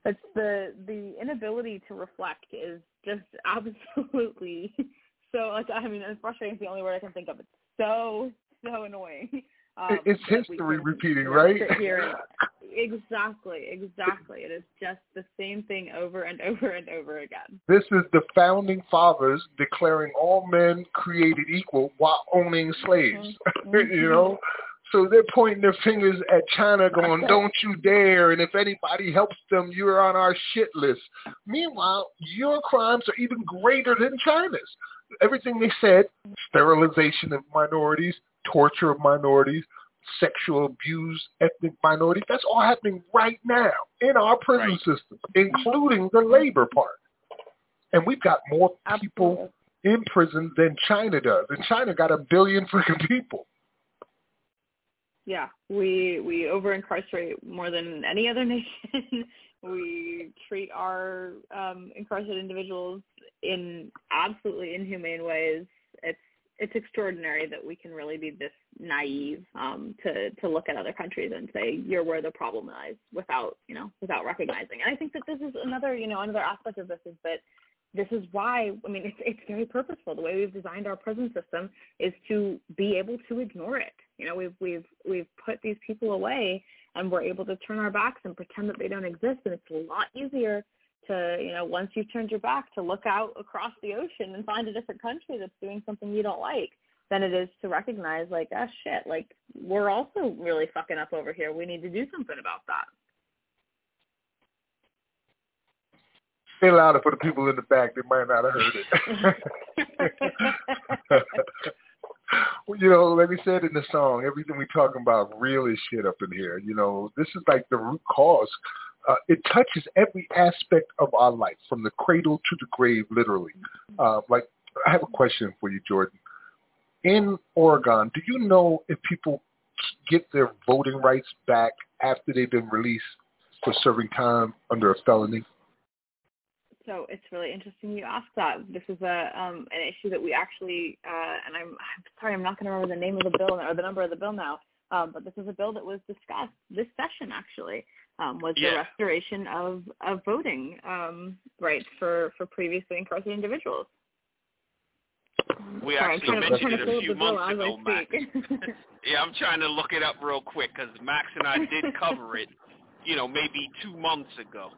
it's the the inability to reflect is just absolutely so. Like I mean, frustrating is the only word I can think of. It's so so annoying. Um, it's history repeating, right? Exactly, exactly. It is just the same thing over and over and over again. This is the founding fathers declaring all men created equal while owning slaves. Mm-hmm. you know, so they're pointing their fingers at China, going, "Don't you dare!" And if anybody helps them, you're on our shit list. Meanwhile, your crimes are even greater than China's. Everything they said: sterilization of minorities, torture of minorities, sexual abuse, ethnic minorities. That's all happening right now in our prison right. system, including the labor part. And we've got more people in prison than China does. And China got a billion freaking people. Yeah, we we over incarcerate more than any other nation. we treat our um, incarcerated individuals in absolutely inhumane ways. It's it's extraordinary that we can really be this naive um, to to look at other countries and say you're where the problem lies without you know without recognizing. And I think that this is another you know another aspect of this is that this is why I mean it's it's very purposeful. The way we've designed our prison system is to be able to ignore it. You know we've we've we've put these people away and we're able to turn our backs and pretend that they don't exist. And it's a lot easier to you know once you've turned your back to look out across the ocean and find a different country that's doing something you don't like than it is to recognize like ah shit like we're also really fucking up over here. We need to do something about that. Say louder for the people in the back. They might not have heard it. You know, like we said in the song, everything we talking about really shit up in here. You know, this is like the root cause uh, it touches every aspect of our life, from the cradle to the grave, literally. Uh, like, I have a question for you, Jordan. In Oregon, do you know if people get their voting rights back after they've been released for serving time under a felony? So it's really interesting you ask that. This is a um, an issue that we actually, uh, and I'm, I'm sorry, I'm not going to remember the name of the bill or the number of the bill now, um, but this is a bill that was discussed this session actually um, was yeah. the restoration of, of voting um, rights for, for previously incarcerated individuals. We Sorry, actually mentioned it a few months ago, Max. yeah, I'm trying to look it up real quick because Max and I did cover it, you know, maybe two months ago.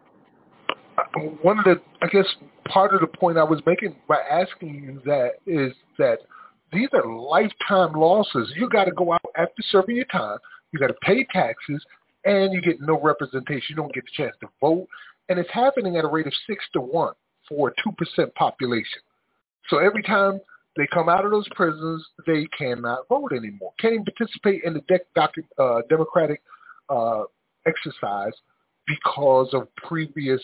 Uh, one of the, I guess, part of the point I was making by asking you that is that these are lifetime losses. You got to go out after serving your time. You got to pay taxes and you get no representation. You don't get the chance to vote. And it's happening at a rate of six to one for a 2% population. So every time they come out of those prisons, they cannot vote anymore. Can't even participate in the de- uh, democratic uh, exercise because of previous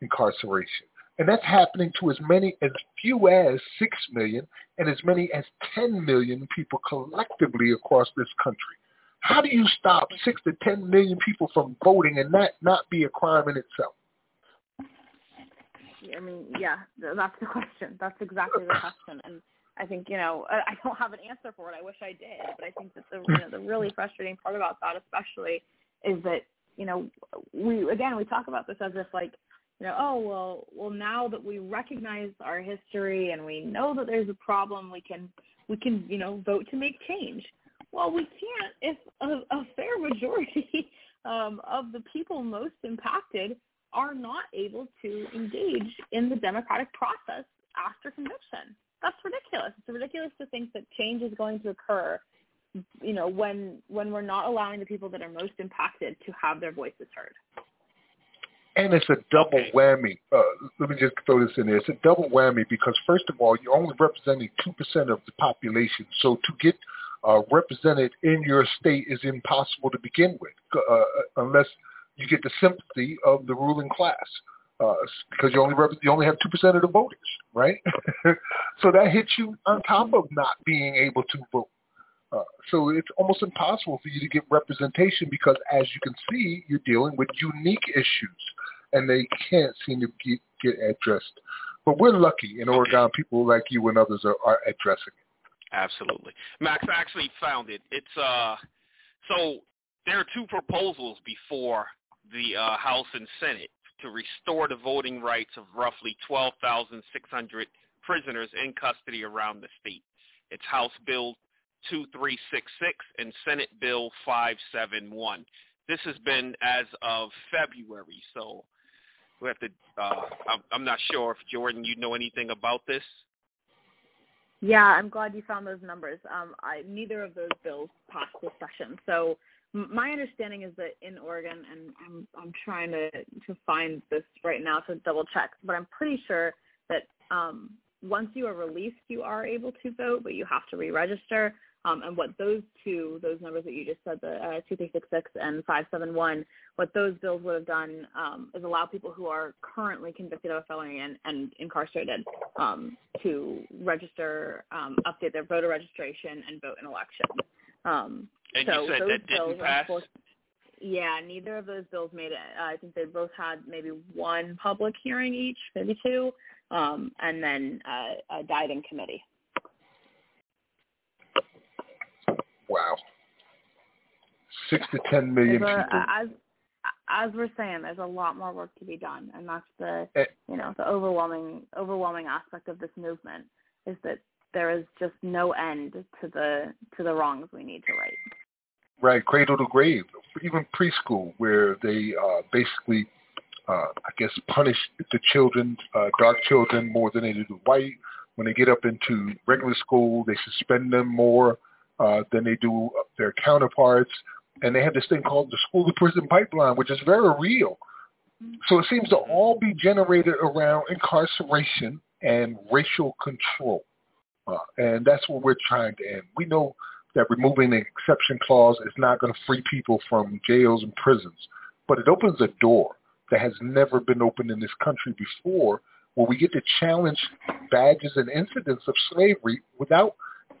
incarceration. And that's happening to as many as few as 6 million and as many as 10 million people collectively across this country. How do you stop six to ten million people from voting and that not be a crime in itself? I mean, yeah, that's the question. That's exactly the question. And I think you know I don't have an answer for it. I wish I did, but I think that the you know the really frustrating part about that, especially, is that you know we again we talk about this as if like you know oh well well now that we recognize our history and we know that there's a problem, we can we can you know vote to make change. Well, we can't if a, a fair majority um, of the people most impacted are not able to engage in the democratic process after conviction. That's ridiculous. It's ridiculous to think that change is going to occur, you know, when when we're not allowing the people that are most impacted to have their voices heard. And it's a double whammy. Uh, let me just throw this in there. It's a double whammy because first of all, you're only representing two percent of the population. So to get uh, represented in your state is impossible to begin with, uh, unless you get the sympathy of the ruling class, uh, because you only rep- you only have two percent of the voters, right? so that hits you on top of not being able to vote. Uh, so it's almost impossible for you to get representation because, as you can see, you're dealing with unique issues, and they can't seem to get, get addressed. But we're lucky in Oregon. People like you and others are, are addressing it. Absolutely. Max actually found it. It's uh so there are two proposals before the uh, House and Senate to restore the voting rights of roughly 12,600 prisoners in custody around the state. It's House Bill 2366 and Senate Bill 571. This has been as of February, so we have to. Uh, I'm, I'm not sure if Jordan, you know anything about this. Yeah, I'm glad you found those numbers. Um, I, neither of those bills passed this session. So my understanding is that in Oregon, and I'm, I'm trying to, to find this right now to double check, but I'm pretty sure that um, once you are released, you are able to vote, but you have to re-register. Um, and what those two, those numbers that you just said, the uh, 2366 and 571, what those bills would have done um, is allow people who are currently convicted of a felony and, and incarcerated um, to register, um, update their voter registration, and vote in elections. Um, and so you said those that didn't pass? Yeah, neither of those bills made it. Uh, I think they both had maybe one public hearing each, maybe two, um, and then uh, uh, died in committee. Wow. Six to ten million a- people. as as we're saying, there's a lot more work to be done, and that's the Eh. you know the overwhelming overwhelming aspect of this movement is that there is just no end to the to the wrongs we need to right. Right, cradle to grave, even preschool, where they uh, basically, uh, I guess, punish the children, uh, dark children, more than they do the white. When they get up into regular school, they suspend them more uh, than they do their counterparts. And they have this thing called the school to prison pipeline, which is very real. So it seems to all be generated around incarceration and racial control. Uh, and that's what we're trying to end. We know that removing the exception clause is not going to free people from jails and prisons, but it opens a door that has never been opened in this country before where we get to challenge badges and incidents of slavery without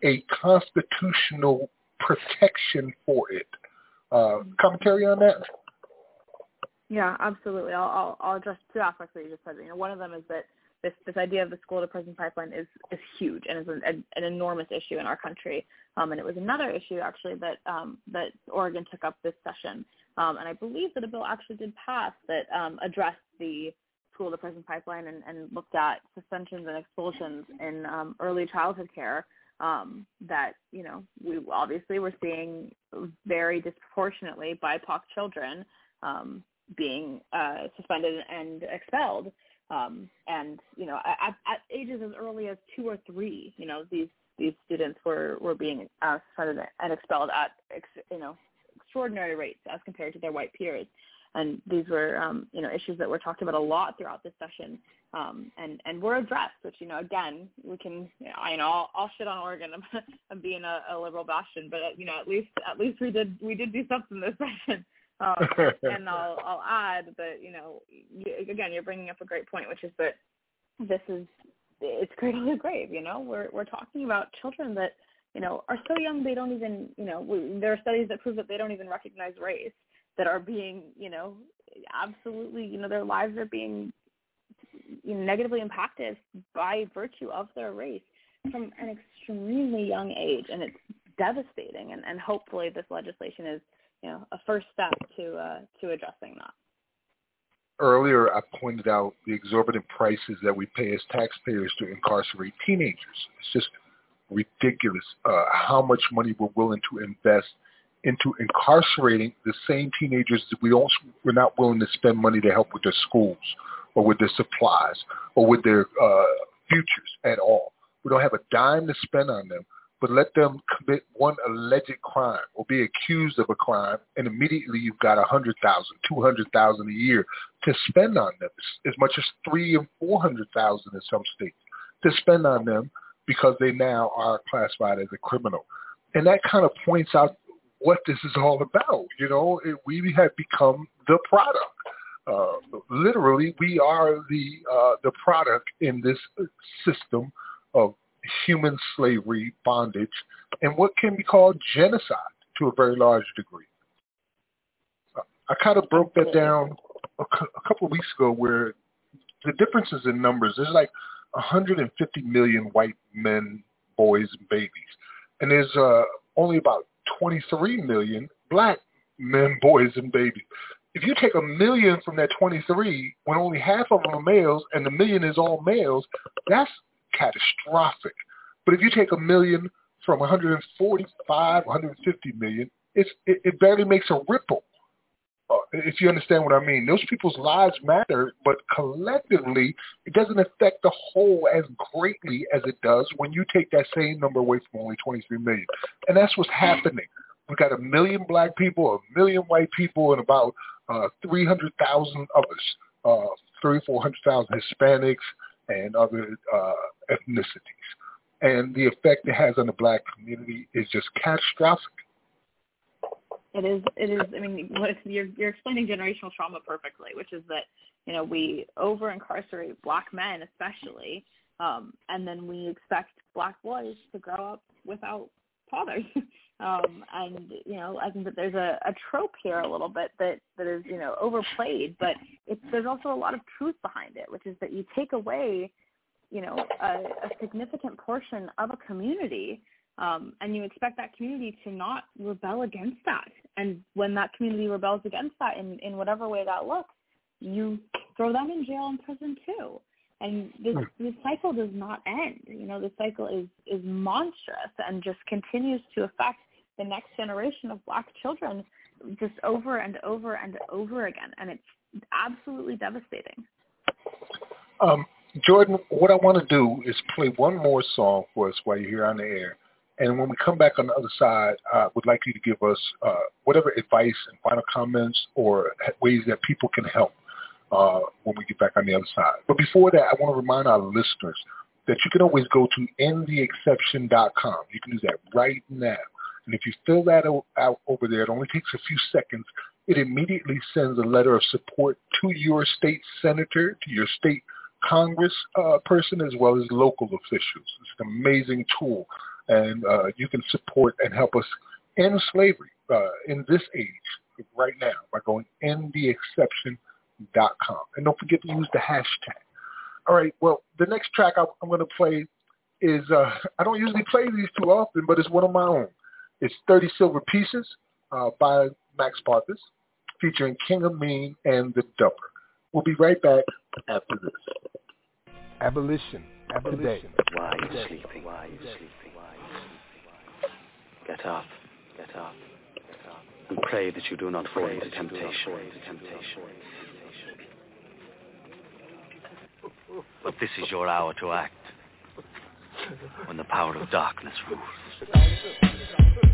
a constitutional protection for it. Uh, commentary on that? Yeah, absolutely. I'll, I'll I'll address two aspects that you just said. You know, one of them is that this this idea of the school to prison pipeline is is huge and is an, an enormous issue in our country. Um, and it was another issue actually that um, that Oregon took up this session. Um, and I believe that a bill actually did pass that um, addressed the school to prison pipeline and, and looked at suspensions and expulsions in um, early childhood care. Um, that you know we obviously were seeing very disproportionately BIPOC children um, being uh, suspended and expelled. Um, and you know, at, at ages as early as two or three, you know, these these students were were being uh, suspended and expelled at ex, you know extraordinary rates as compared to their white peers. And these were um, you know issues that were talked about a lot throughout this session, um, and and were addressed. Which you know, again, we can you know, I know I'll, I'll shit on Oregon. I'm, I'm being a, a liberal bastion, but uh, you know, at least at least we did we did do something this session. Um, and I'll I'll add that you know you, again you're bringing up a great point, which is that this is it's cradle to grave. You know, we're we're talking about children that you know are so young they don't even you know we, there are studies that prove that they don't even recognize race that are being you know absolutely you know their lives are being you know, negatively impacted by virtue of their race from an extremely young age, and it's devastating. And, and hopefully, this legislation is you know a first step to uh, to addressing that. Earlier, I pointed out the exorbitant prices that we pay as taxpayers to incarcerate teenagers. It's just ridiculous uh, how much money we're willing to invest into incarcerating the same teenagers that we don't we're not willing to spend money to help with their schools or with their supplies or with their uh, futures at all. We don't have a dime to spend on them, but let them commit one alleged crime or be accused of a crime, and immediately you've got a hundred thousand, two hundred thousand a year to spend on them, as much as three and four hundred thousand in some states to spend on them because they now are classified as a criminal, and that kind of points out what this is all about. You know, it, we have become the product. Uh, literally, we are the uh, the product in this system of human slavery, bondage, and what can be called genocide to a very large degree. I kind of broke that down a, a couple of weeks ago, where the differences in numbers. There's like 150 million white men, boys, and babies, and there's uh, only about 23 million black men, boys, and babies. If you take a million from that 23, when only half of them are males, and the million is all males, that's catastrophic. But if you take a million from 145, 150 million, it's, it, it barely makes a ripple. Uh, if you understand what I mean, those people's lives matter, but collectively, it doesn't affect the whole as greatly as it does when you take that same number away from only 23 million. And that's what's happening. We've got a million black people, a million white people, and about uh, 300,000 others, uh, 300,000, 400,000 Hispanics and other uh, ethnicities. And the effect it has on the black community is just catastrophic. It is. It is. I mean, you're you're explaining generational trauma perfectly, which is that you know we over incarcerate black men, especially, um, and then we expect black boys to grow up without fathers. um, and you know, I think that there's a, a trope here a little bit that that is you know overplayed, but it's there's also a lot of truth behind it, which is that you take away you know a, a significant portion of a community Um, and you expect that community to not rebel against that. And when that community rebels against that in, in whatever way that looks, you throw them in jail and prison too. And this this cycle does not end. You know, the cycle is is monstrous and just continues to affect the next generation of black children just over and over and over again. And it's absolutely devastating. Um, Jordan, what I want to do is play one more song for us while you're here on the air. And when we come back on the other side, I would like you to give us uh, whatever advice and final comments or ways that people can help uh, when we get back on the other side. But before that, I want to remind our listeners that you can always go to endtheexception.com. You can do that right now. And if you fill that out over there, it only takes a few seconds. It immediately sends a letter of support to your state senator, to your state Congress uh, person, as well as local officials. It's an amazing tool, and uh, you can support and help us end slavery uh, in this age right now by going endtheexception.com. And don't forget to use the hashtag. All right, well, the next track I, I'm going to play is, uh, I don't usually play these too often, but it's one of my own. It's 30 Silver Pieces uh, by Max Parthas, featuring King of Amin and the Dupper. We'll be right back after this. Abolition. Abolition. Why are you sleeping? Why are you sleeping? Why are you sleeping? Get up. Get up. Get up. And pray that you do not fall into temptation. temptation. But this is your hour to act. When the power of darkness rules.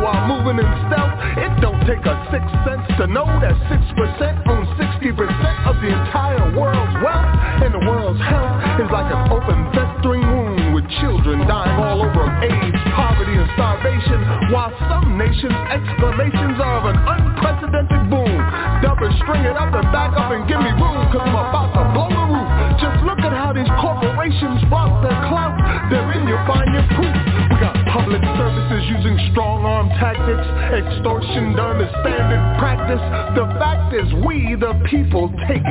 While moving in stealth. It don't take a six cents to know that six percent owns sixty percent of the entire world's wealth, and the world's health is like an open festering wound with children dying all over of AIDS, poverty, and starvation, while some nations' exclamations extortion done as standard practice. The fact is we, the people, take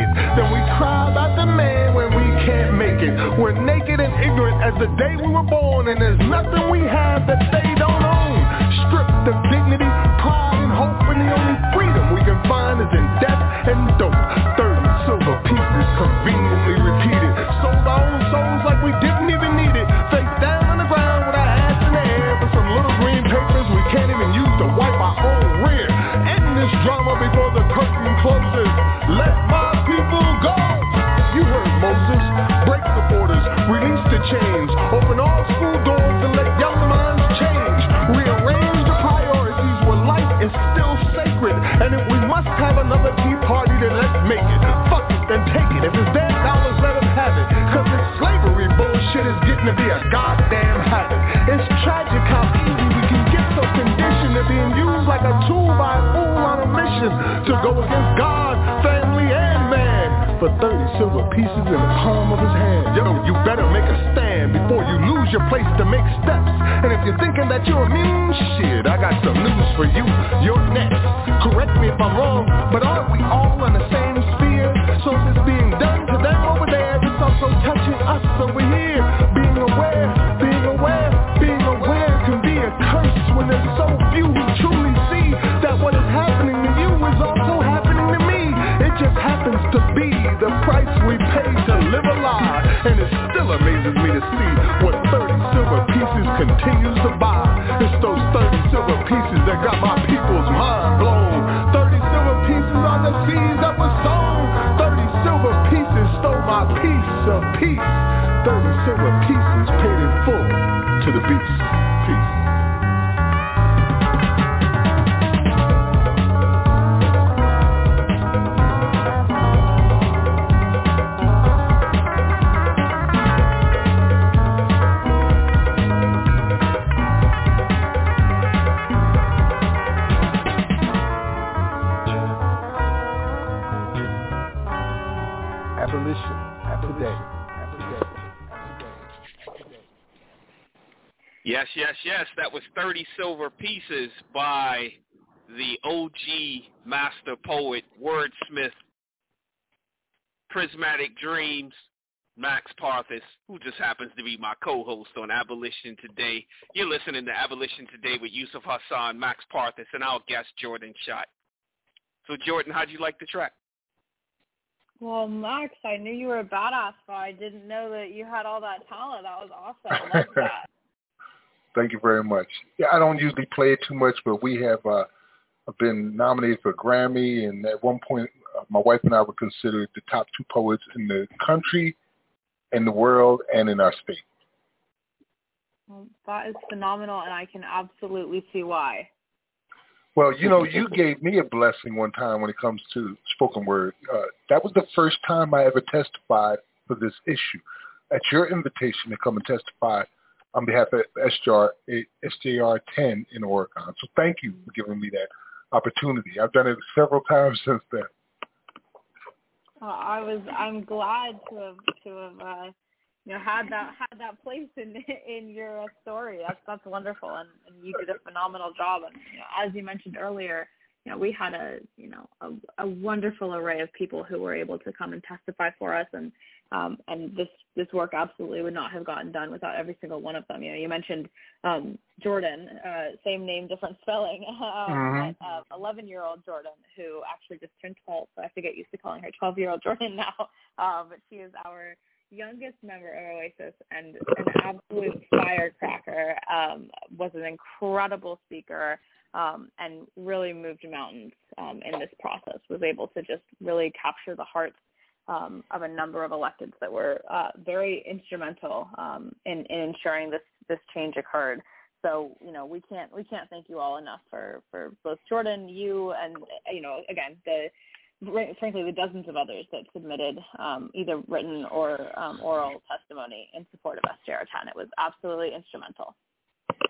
your place to make steps. And if you're thinking that you're immune, shit, I got some news for you. You're next. Correct me if I'm wrong, but aren't we all in the same sphere? So if it's being done to them over there, it's also touching us over here. Being aware, being aware, being aware can be a curse when there's so few who truly see that what is happening to you is also happening to me. It just happens to be the price we pay to live a lie. And it still amazes me to see what 30 silver pieces continues to buy. It's those 30 silver pieces that got my people's mind blown. 30 silver pieces are the seeds that were sold. 30 silver pieces stole my piece of peace. 30 silver pieces paid in full to the beast. That was 30 Silver Pieces by the OG master poet, wordsmith, Prismatic Dreams, Max Parthas, who just happens to be my co-host on Abolition Today. You're listening to Abolition Today with Yusuf Hassan, Max Parthas, and our guest, Jordan Schott. So, Jordan, how'd you like the track? Well, Max, I knew you were a badass, but I didn't know that you had all that talent. That was awesome. I love that. Thank you very much. Yeah, I don't usually play it too much, but we have uh, been nominated for a Grammy, and at one point, uh, my wife and I were considered the top two poets in the country, in the world, and in our state. Well, that is phenomenal, and I can absolutely see why. Well, you know, you gave me a blessing one time when it comes to spoken word. Uh, that was the first time I ever testified for this issue. At your invitation to come and testify on behalf of SJR, SJR 10 in Oregon. So thank you for giving me that opportunity. I've done it several times since then. Uh, I was. I'm glad to have to have uh, you know had that had that place in in your story. That's that's wonderful, and, and you did a phenomenal job. And you know, as you mentioned earlier, you know we had a you know a, a wonderful array of people who were able to come and testify for us, and um, and this this work absolutely would not have gotten done without every single one of them. You know, you mentioned um, Jordan, uh, same name, different spelling. Um, Mhm. uh, 11 year old Jordan, who actually just turned 12, so I have to get used to calling her 12 year old Jordan now. Uh, but she is our youngest member of Oasis and an absolute firecracker. Um, was an incredible speaker um, and really moved mountains um, in this process. Was able to just really capture the hearts um, of a number of electeds that were uh, very instrumental um, in, in ensuring this this change occurred. So you know we can't we can't thank you all enough for for both Jordan, you, and you know again the frankly the dozens of others that submitted um, either written or um, oral testimony in support of SJR 10. It was absolutely instrumental.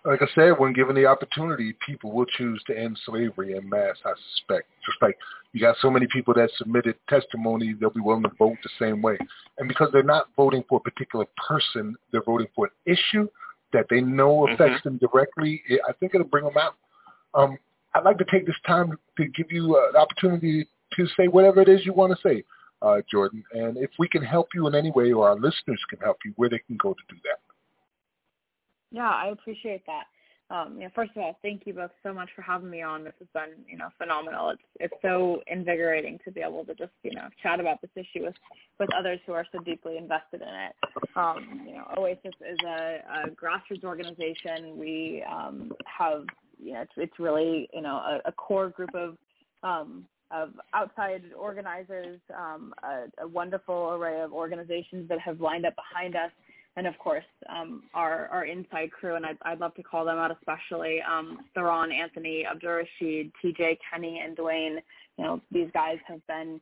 Like I said, when given the opportunity, people will choose to end slavery en masse, I suspect. Just like you got so many people that submitted testimony, they'll be willing to vote the same way. And because they're not voting for a particular person, they're voting for an issue that they know affects them directly, it, I think it'll bring them out. Um, I'd like to take this time to give you uh, the opportunity to say whatever it is you want to say, uh, Jordan. And if we can help you in any way or our listeners can help you, where they can go to do that. Yeah, I appreciate that. Um, you know, first of all, thank you both so much for having me on. This has been, you know, phenomenal. It's it's so invigorating to be able to just, you know, chat about this issue with with others who are so deeply invested in it. Um, you know, Oasis is a, a grassroots organization. We um, have, you know, it's, it's really, you know, a, a core group of um, of outside organizers, um, a, a wonderful array of organizations that have lined up behind us and of course um, our our inside crew, and I'd, I'd love to call them out especially um, Theron, Anthony, Abdur Rashid, TJ, Kenny, and Dwayne. You know, these guys have been,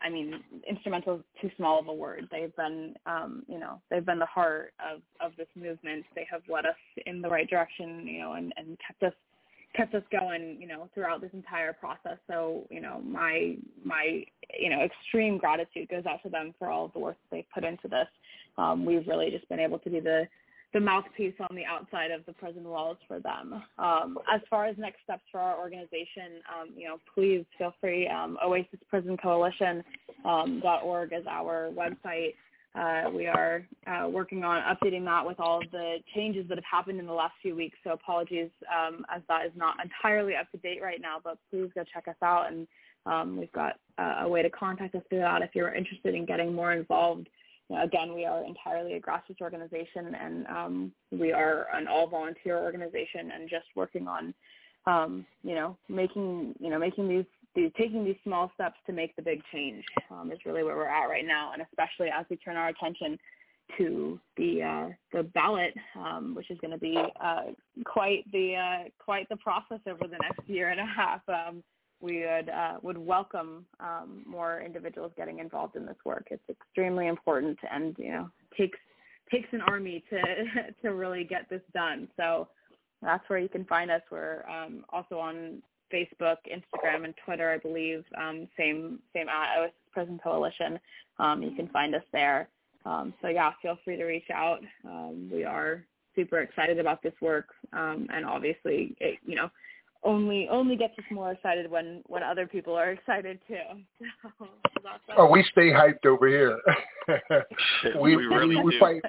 I mean, instrumental is too small of a word. They've been, um, you know, they've been the heart of of this movement. They have led us in the right direction, you know, and and kept us kept us going, you know, throughout this entire process. So, you know, my my you know extreme gratitude goes out to them for all of the work that they've put into this. Um, we've really just been able to be the the mouthpiece on the outside of the prison walls for them. Um, as far as next steps for our organization, um, you know, please feel free. Um, Oasis Prison Coalition um, is our website. Uh, we are uh, working on updating that with all of the changes that have happened in the last few weeks. So apologies um, as that is not entirely up to date right now, but please go check us out. And um, we've got uh, a way to contact us through that if you're interested in getting more involved. Know, again, we are entirely a grassroots organization, and um, we are an all-volunteer organization, and just working on, um, you know, making you know making these, these taking these small steps to make the big change um, is really where we're at right now, and especially as we turn our attention, to the uh, the ballot, um, which is going to be uh, quite the uh, quite the process over the next year and a half. Um, we would uh, would welcome um, more individuals getting involved in this work. It's extremely important, and you know takes takes an army to to really get this done. So that's where you can find us. We're um, also on Facebook, Instagram, and Twitter, I believe. Um, same same at OASIS Prison Coalition. Um, you can find us there. Um, so yeah, feel free to reach out. Um, we are super excited about this work, and obviously, it, you know, only only gets us more excited when when other people are excited too. So, oh, we stay hyped over here. we, we really we, we do. fight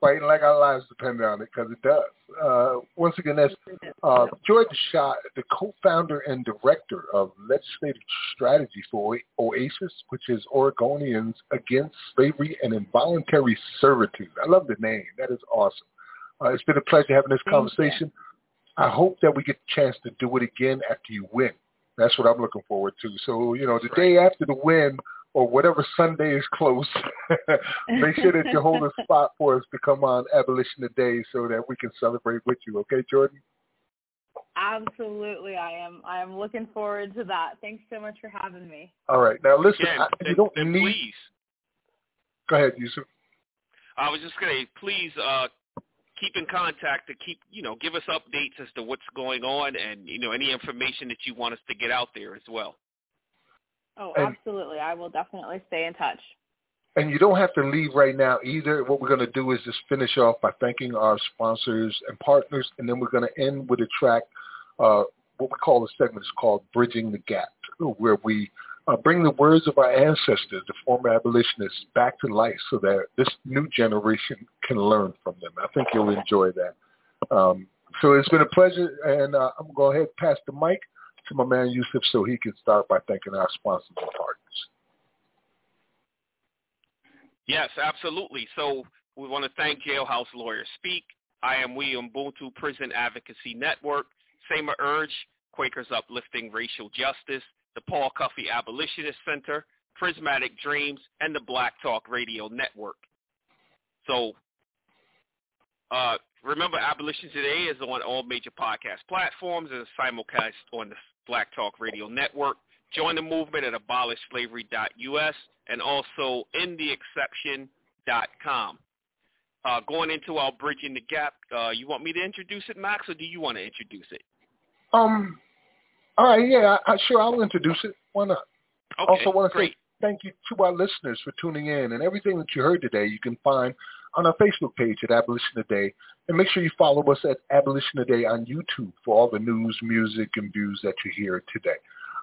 fighting like our lives depend on it because it does. Uh, once again, that's uh, Jordan Schott, the co-founder and director of Legislative Strategy for OASIS, which is Oregonians Against Slavery and Involuntary Servitude. I love the name. That is awesome. Uh, it's been a pleasure having this Thank conversation. I hope that we get the chance to do it again after you win. That's what I'm looking forward to. So, you know, the day after the win or whatever Sunday is close, make sure that you hold a spot for us to come on Abolition Today so that we can celebrate with you. Okay, Jordan? Absolutely, I am. I am looking forward to that. Thanks so much for having me. All right. Now, listen, Again, I, you don't need... please. Go ahead, Yusuf. I was just gonna please uh, keep in contact to keep you know give us updates as to what's going on and you know any information that you want us to get out there as well. Oh, And- absolutely. I will definitely stay in touch. And you don't have to leave right now either. What we're going to do is just finish off by thanking our sponsors and partners, and then we're going to end with a track. Uh, what we call the segment is called "Bridging the Gap," where we uh, bring the words of our ancestors, the former abolitionists, back to life, so that this new generation can learn from them. I think you'll enjoy that. Um, so it's been a pleasure, and uh, I'm going to go ahead and pass the mic to my man Yusuf so he can start by thanking our sponsors and partners. Yes, absolutely. So we want to thank Jailhouse Lawyers Speak, I Am We Ubuntu Prison Advocacy Network, Sema Urge, Quakers Uplifting Racial Justice, the Paul Cuffe Abolitionist Center, Prismatic Dreams, and the Black Talk Radio Network. So uh, remember, Abolition Today is on all major podcast platforms and simulcast on the Black Talk Radio Network. Join the movement at abolishslavery.us and also endtheexception.com. Uh, going into our Bridging the Gap, uh, you want me to introduce it, Max, or do you want to introduce it? Um. All right. Yeah. I, I, sure. I'll introduce it. Why not? Okay, also want to great. say thank you to our listeners for tuning in, and everything that you heard today you can find on our Facebook page at Abolition Today, and make sure you follow us at Abolition Today on YouTube for all the news, music, and views that you hear today.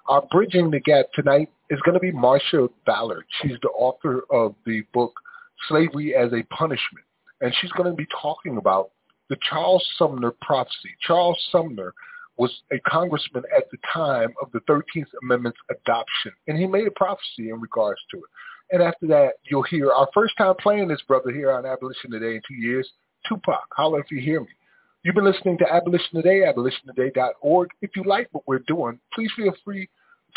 Our Bridging the Gap tonight is going to be Marcia Ballard. She's the author of the book Slavery as a Punishment, and she's going to be talking about the Charles Sumner prophecy. Charles Sumner was a congressman at the time of the 13th Amendment's adoption, and he made a prophecy in regards to it. And after that, you'll hear our first time playing this brother here on Abolition Today in two years, Tupac. Holla if you hear me. You've been listening to Abolition Today, abolitiontoday.org. If you like what we're doing, please feel free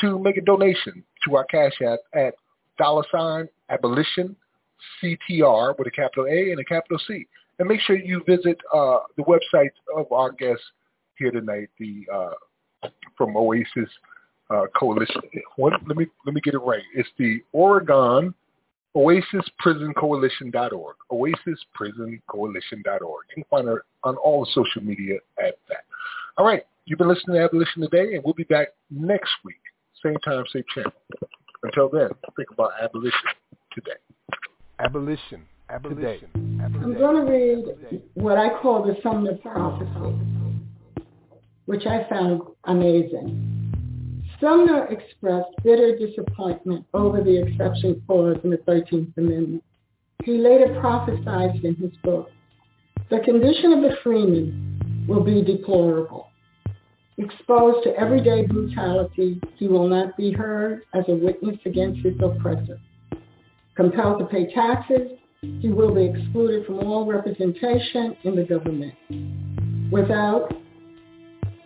to make a donation to our cash app at dollar sign abolition CTR with a capital A and a capital C. And make sure you visit uh, the website of our guests here tonight, the uh, from Oasis uh, Coalition. What, let me let me get it right. It's the Oregon Oasis Prison Coalition.org. Oasis Prison Coalition.org. You can find her on all the social media at that. All right. You've been listening to Abolition today, and we'll be back next week. Same time, same channel. Until then, think about abolition today. Abolition. Abolition. I'm going to read what I call the Sumner Prophecy, which I found amazing. Sumner expressed bitter disappointment over the exception clause in the 13th Amendment. He later prophesied in his book, the condition of the freeman will be deplorable. Exposed to everyday brutality, he will not be heard as a witness against his oppressor. Compelled to pay taxes, he will be excluded from all representation in the government. Without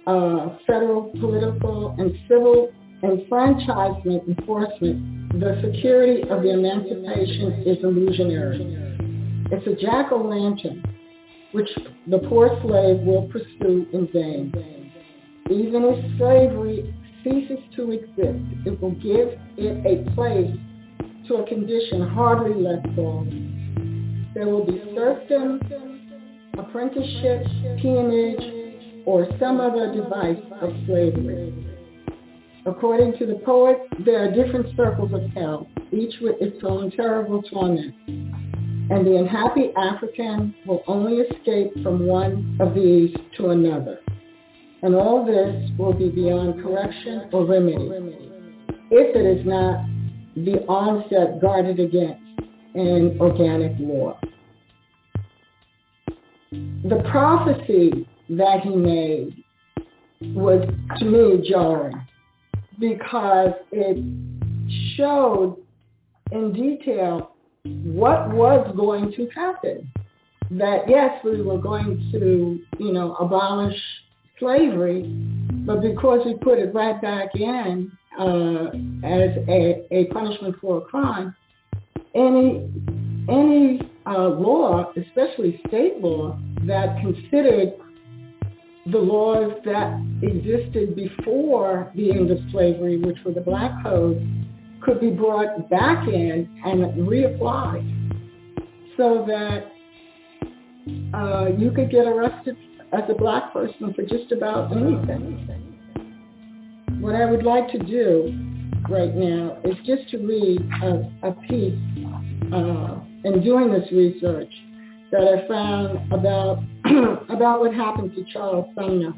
uh, federal, political, and civil enfranchisement enforcement, the security of the emancipation is illusionary. It's a jack-o'-lantern, which the poor slave will pursue in vain. Even if slavery ceases to exist, it will give it a place to a condition hardly less galling. There will be serfdom, apprenticeship, peonage, or some other device of slavery. According to the poet, there are different circles of hell, each with its own terrible torment. And the unhappy African will only escape from one of these to another. And all this will be beyond correction or remedy, if it is not the onset guarded against in organic law. The prophecy that he made was, to me, jarring because it showed in detail what was going to happen. That yes, we were going to, you know, abolish slavery, but because we put it right back in uh, as a, a punishment for a crime, any any uh, law, especially state law, that considered the laws that existed before the end of slavery, which were the black codes, could be brought back in and reapplied so that uh, you could get arrested as a black person for just about anything. What I would like to do right now is just to read a, a piece uh, in doing this research that I found about about what happened to Charles Sumner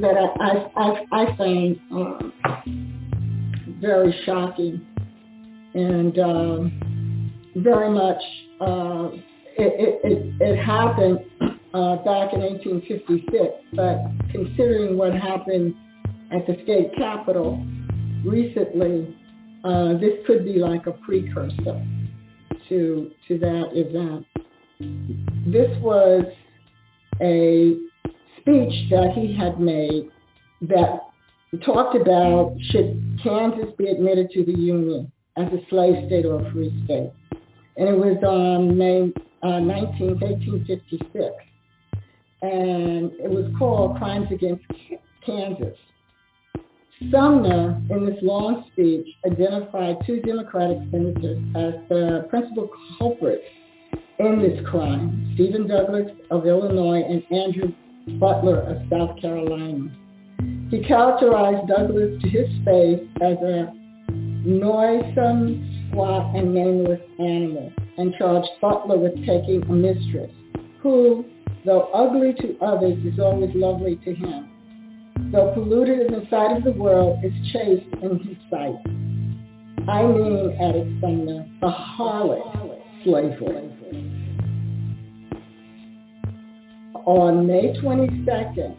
that I I, I, find um, very shocking and um, very much uh, it, it, it, happened uh, back in 1856, but considering what happened at the state capitol recently, uh, this could be like a precursor to to that event. This was a speech that he had made that talked about should Kansas be admitted to the Union as a slave state or a free state. And it was on May uh, 19, 1856. And it was called Crimes Against Kansas. Sumner, in this long speech, identified two Democratic senators as the principal culprits in this crime, Stephen Douglas of Illinois and Andrew Butler of South Carolina. He characterized Douglas to his face as a noisome, squat, and nameless animal, and charged Butler with taking a mistress, who, though ugly to others, is always lovely to him. Though polluted in the sight of the world, is chaste in his sight. I mean, added Sumner, the harlot slavery. On May 22nd,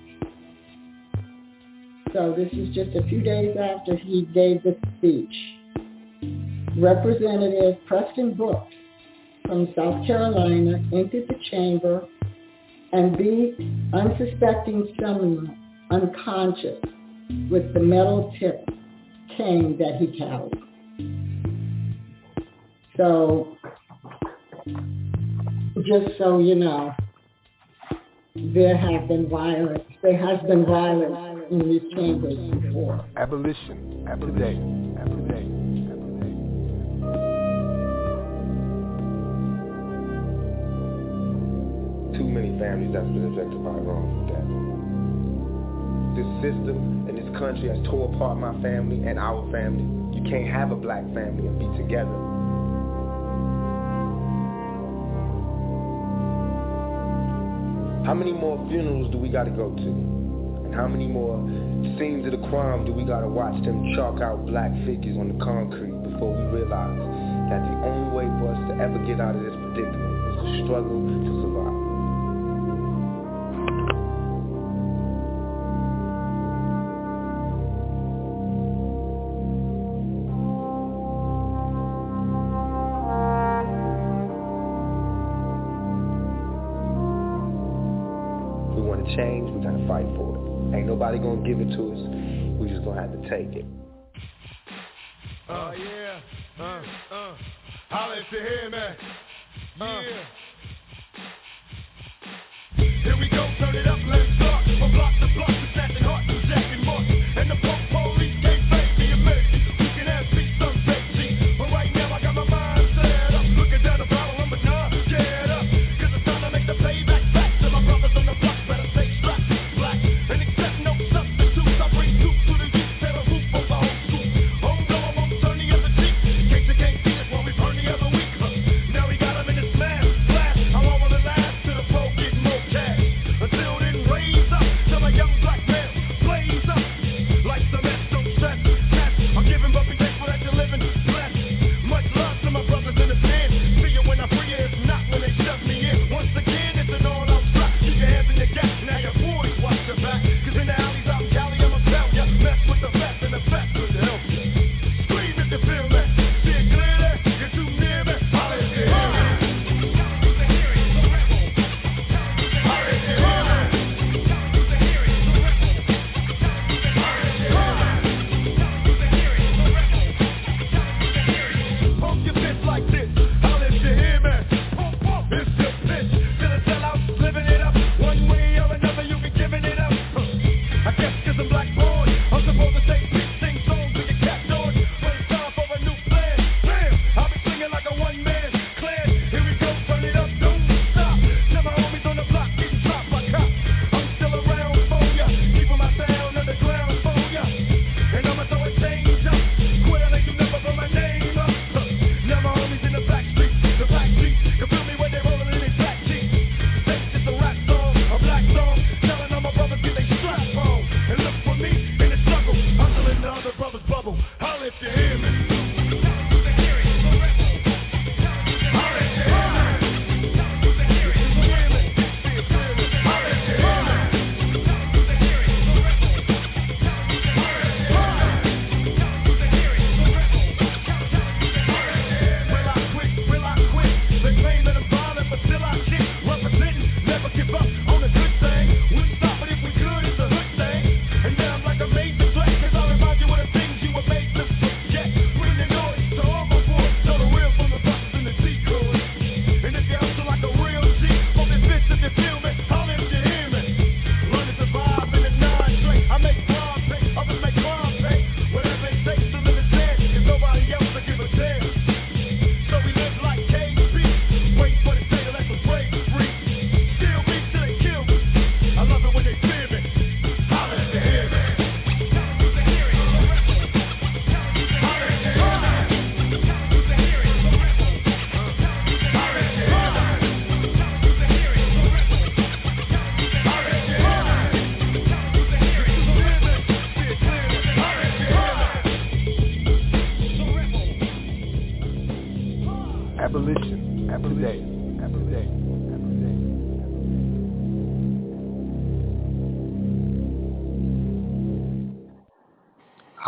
so this is just a few days after he gave the speech, Representative Preston Brooks from South Carolina entered the chamber and beat unsuspecting Sumner unconscious with the metal tip cane that he carried. So just so you know, there have been violence. There has been violence in these chambers before. Abolition, today, today. Too many families that's been objectified wrong death. This system and this country has tore apart my family and our family. You can't have a black family and be together. How many more funerals do we gotta go to? And how many more scenes of the crime do we gotta watch them chalk out black figures on the concrete before we realize that the only way for us to ever get out of this predicament is to struggle to survive? Change, we gotta fight for it. Ain't nobody gonna give it to us. We just gonna have to take it. Uh, yeah, uh, uh, holla if you hear me. Uh. Here we go, turn it up, let's start. From block to block,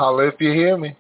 Holla if you hear me.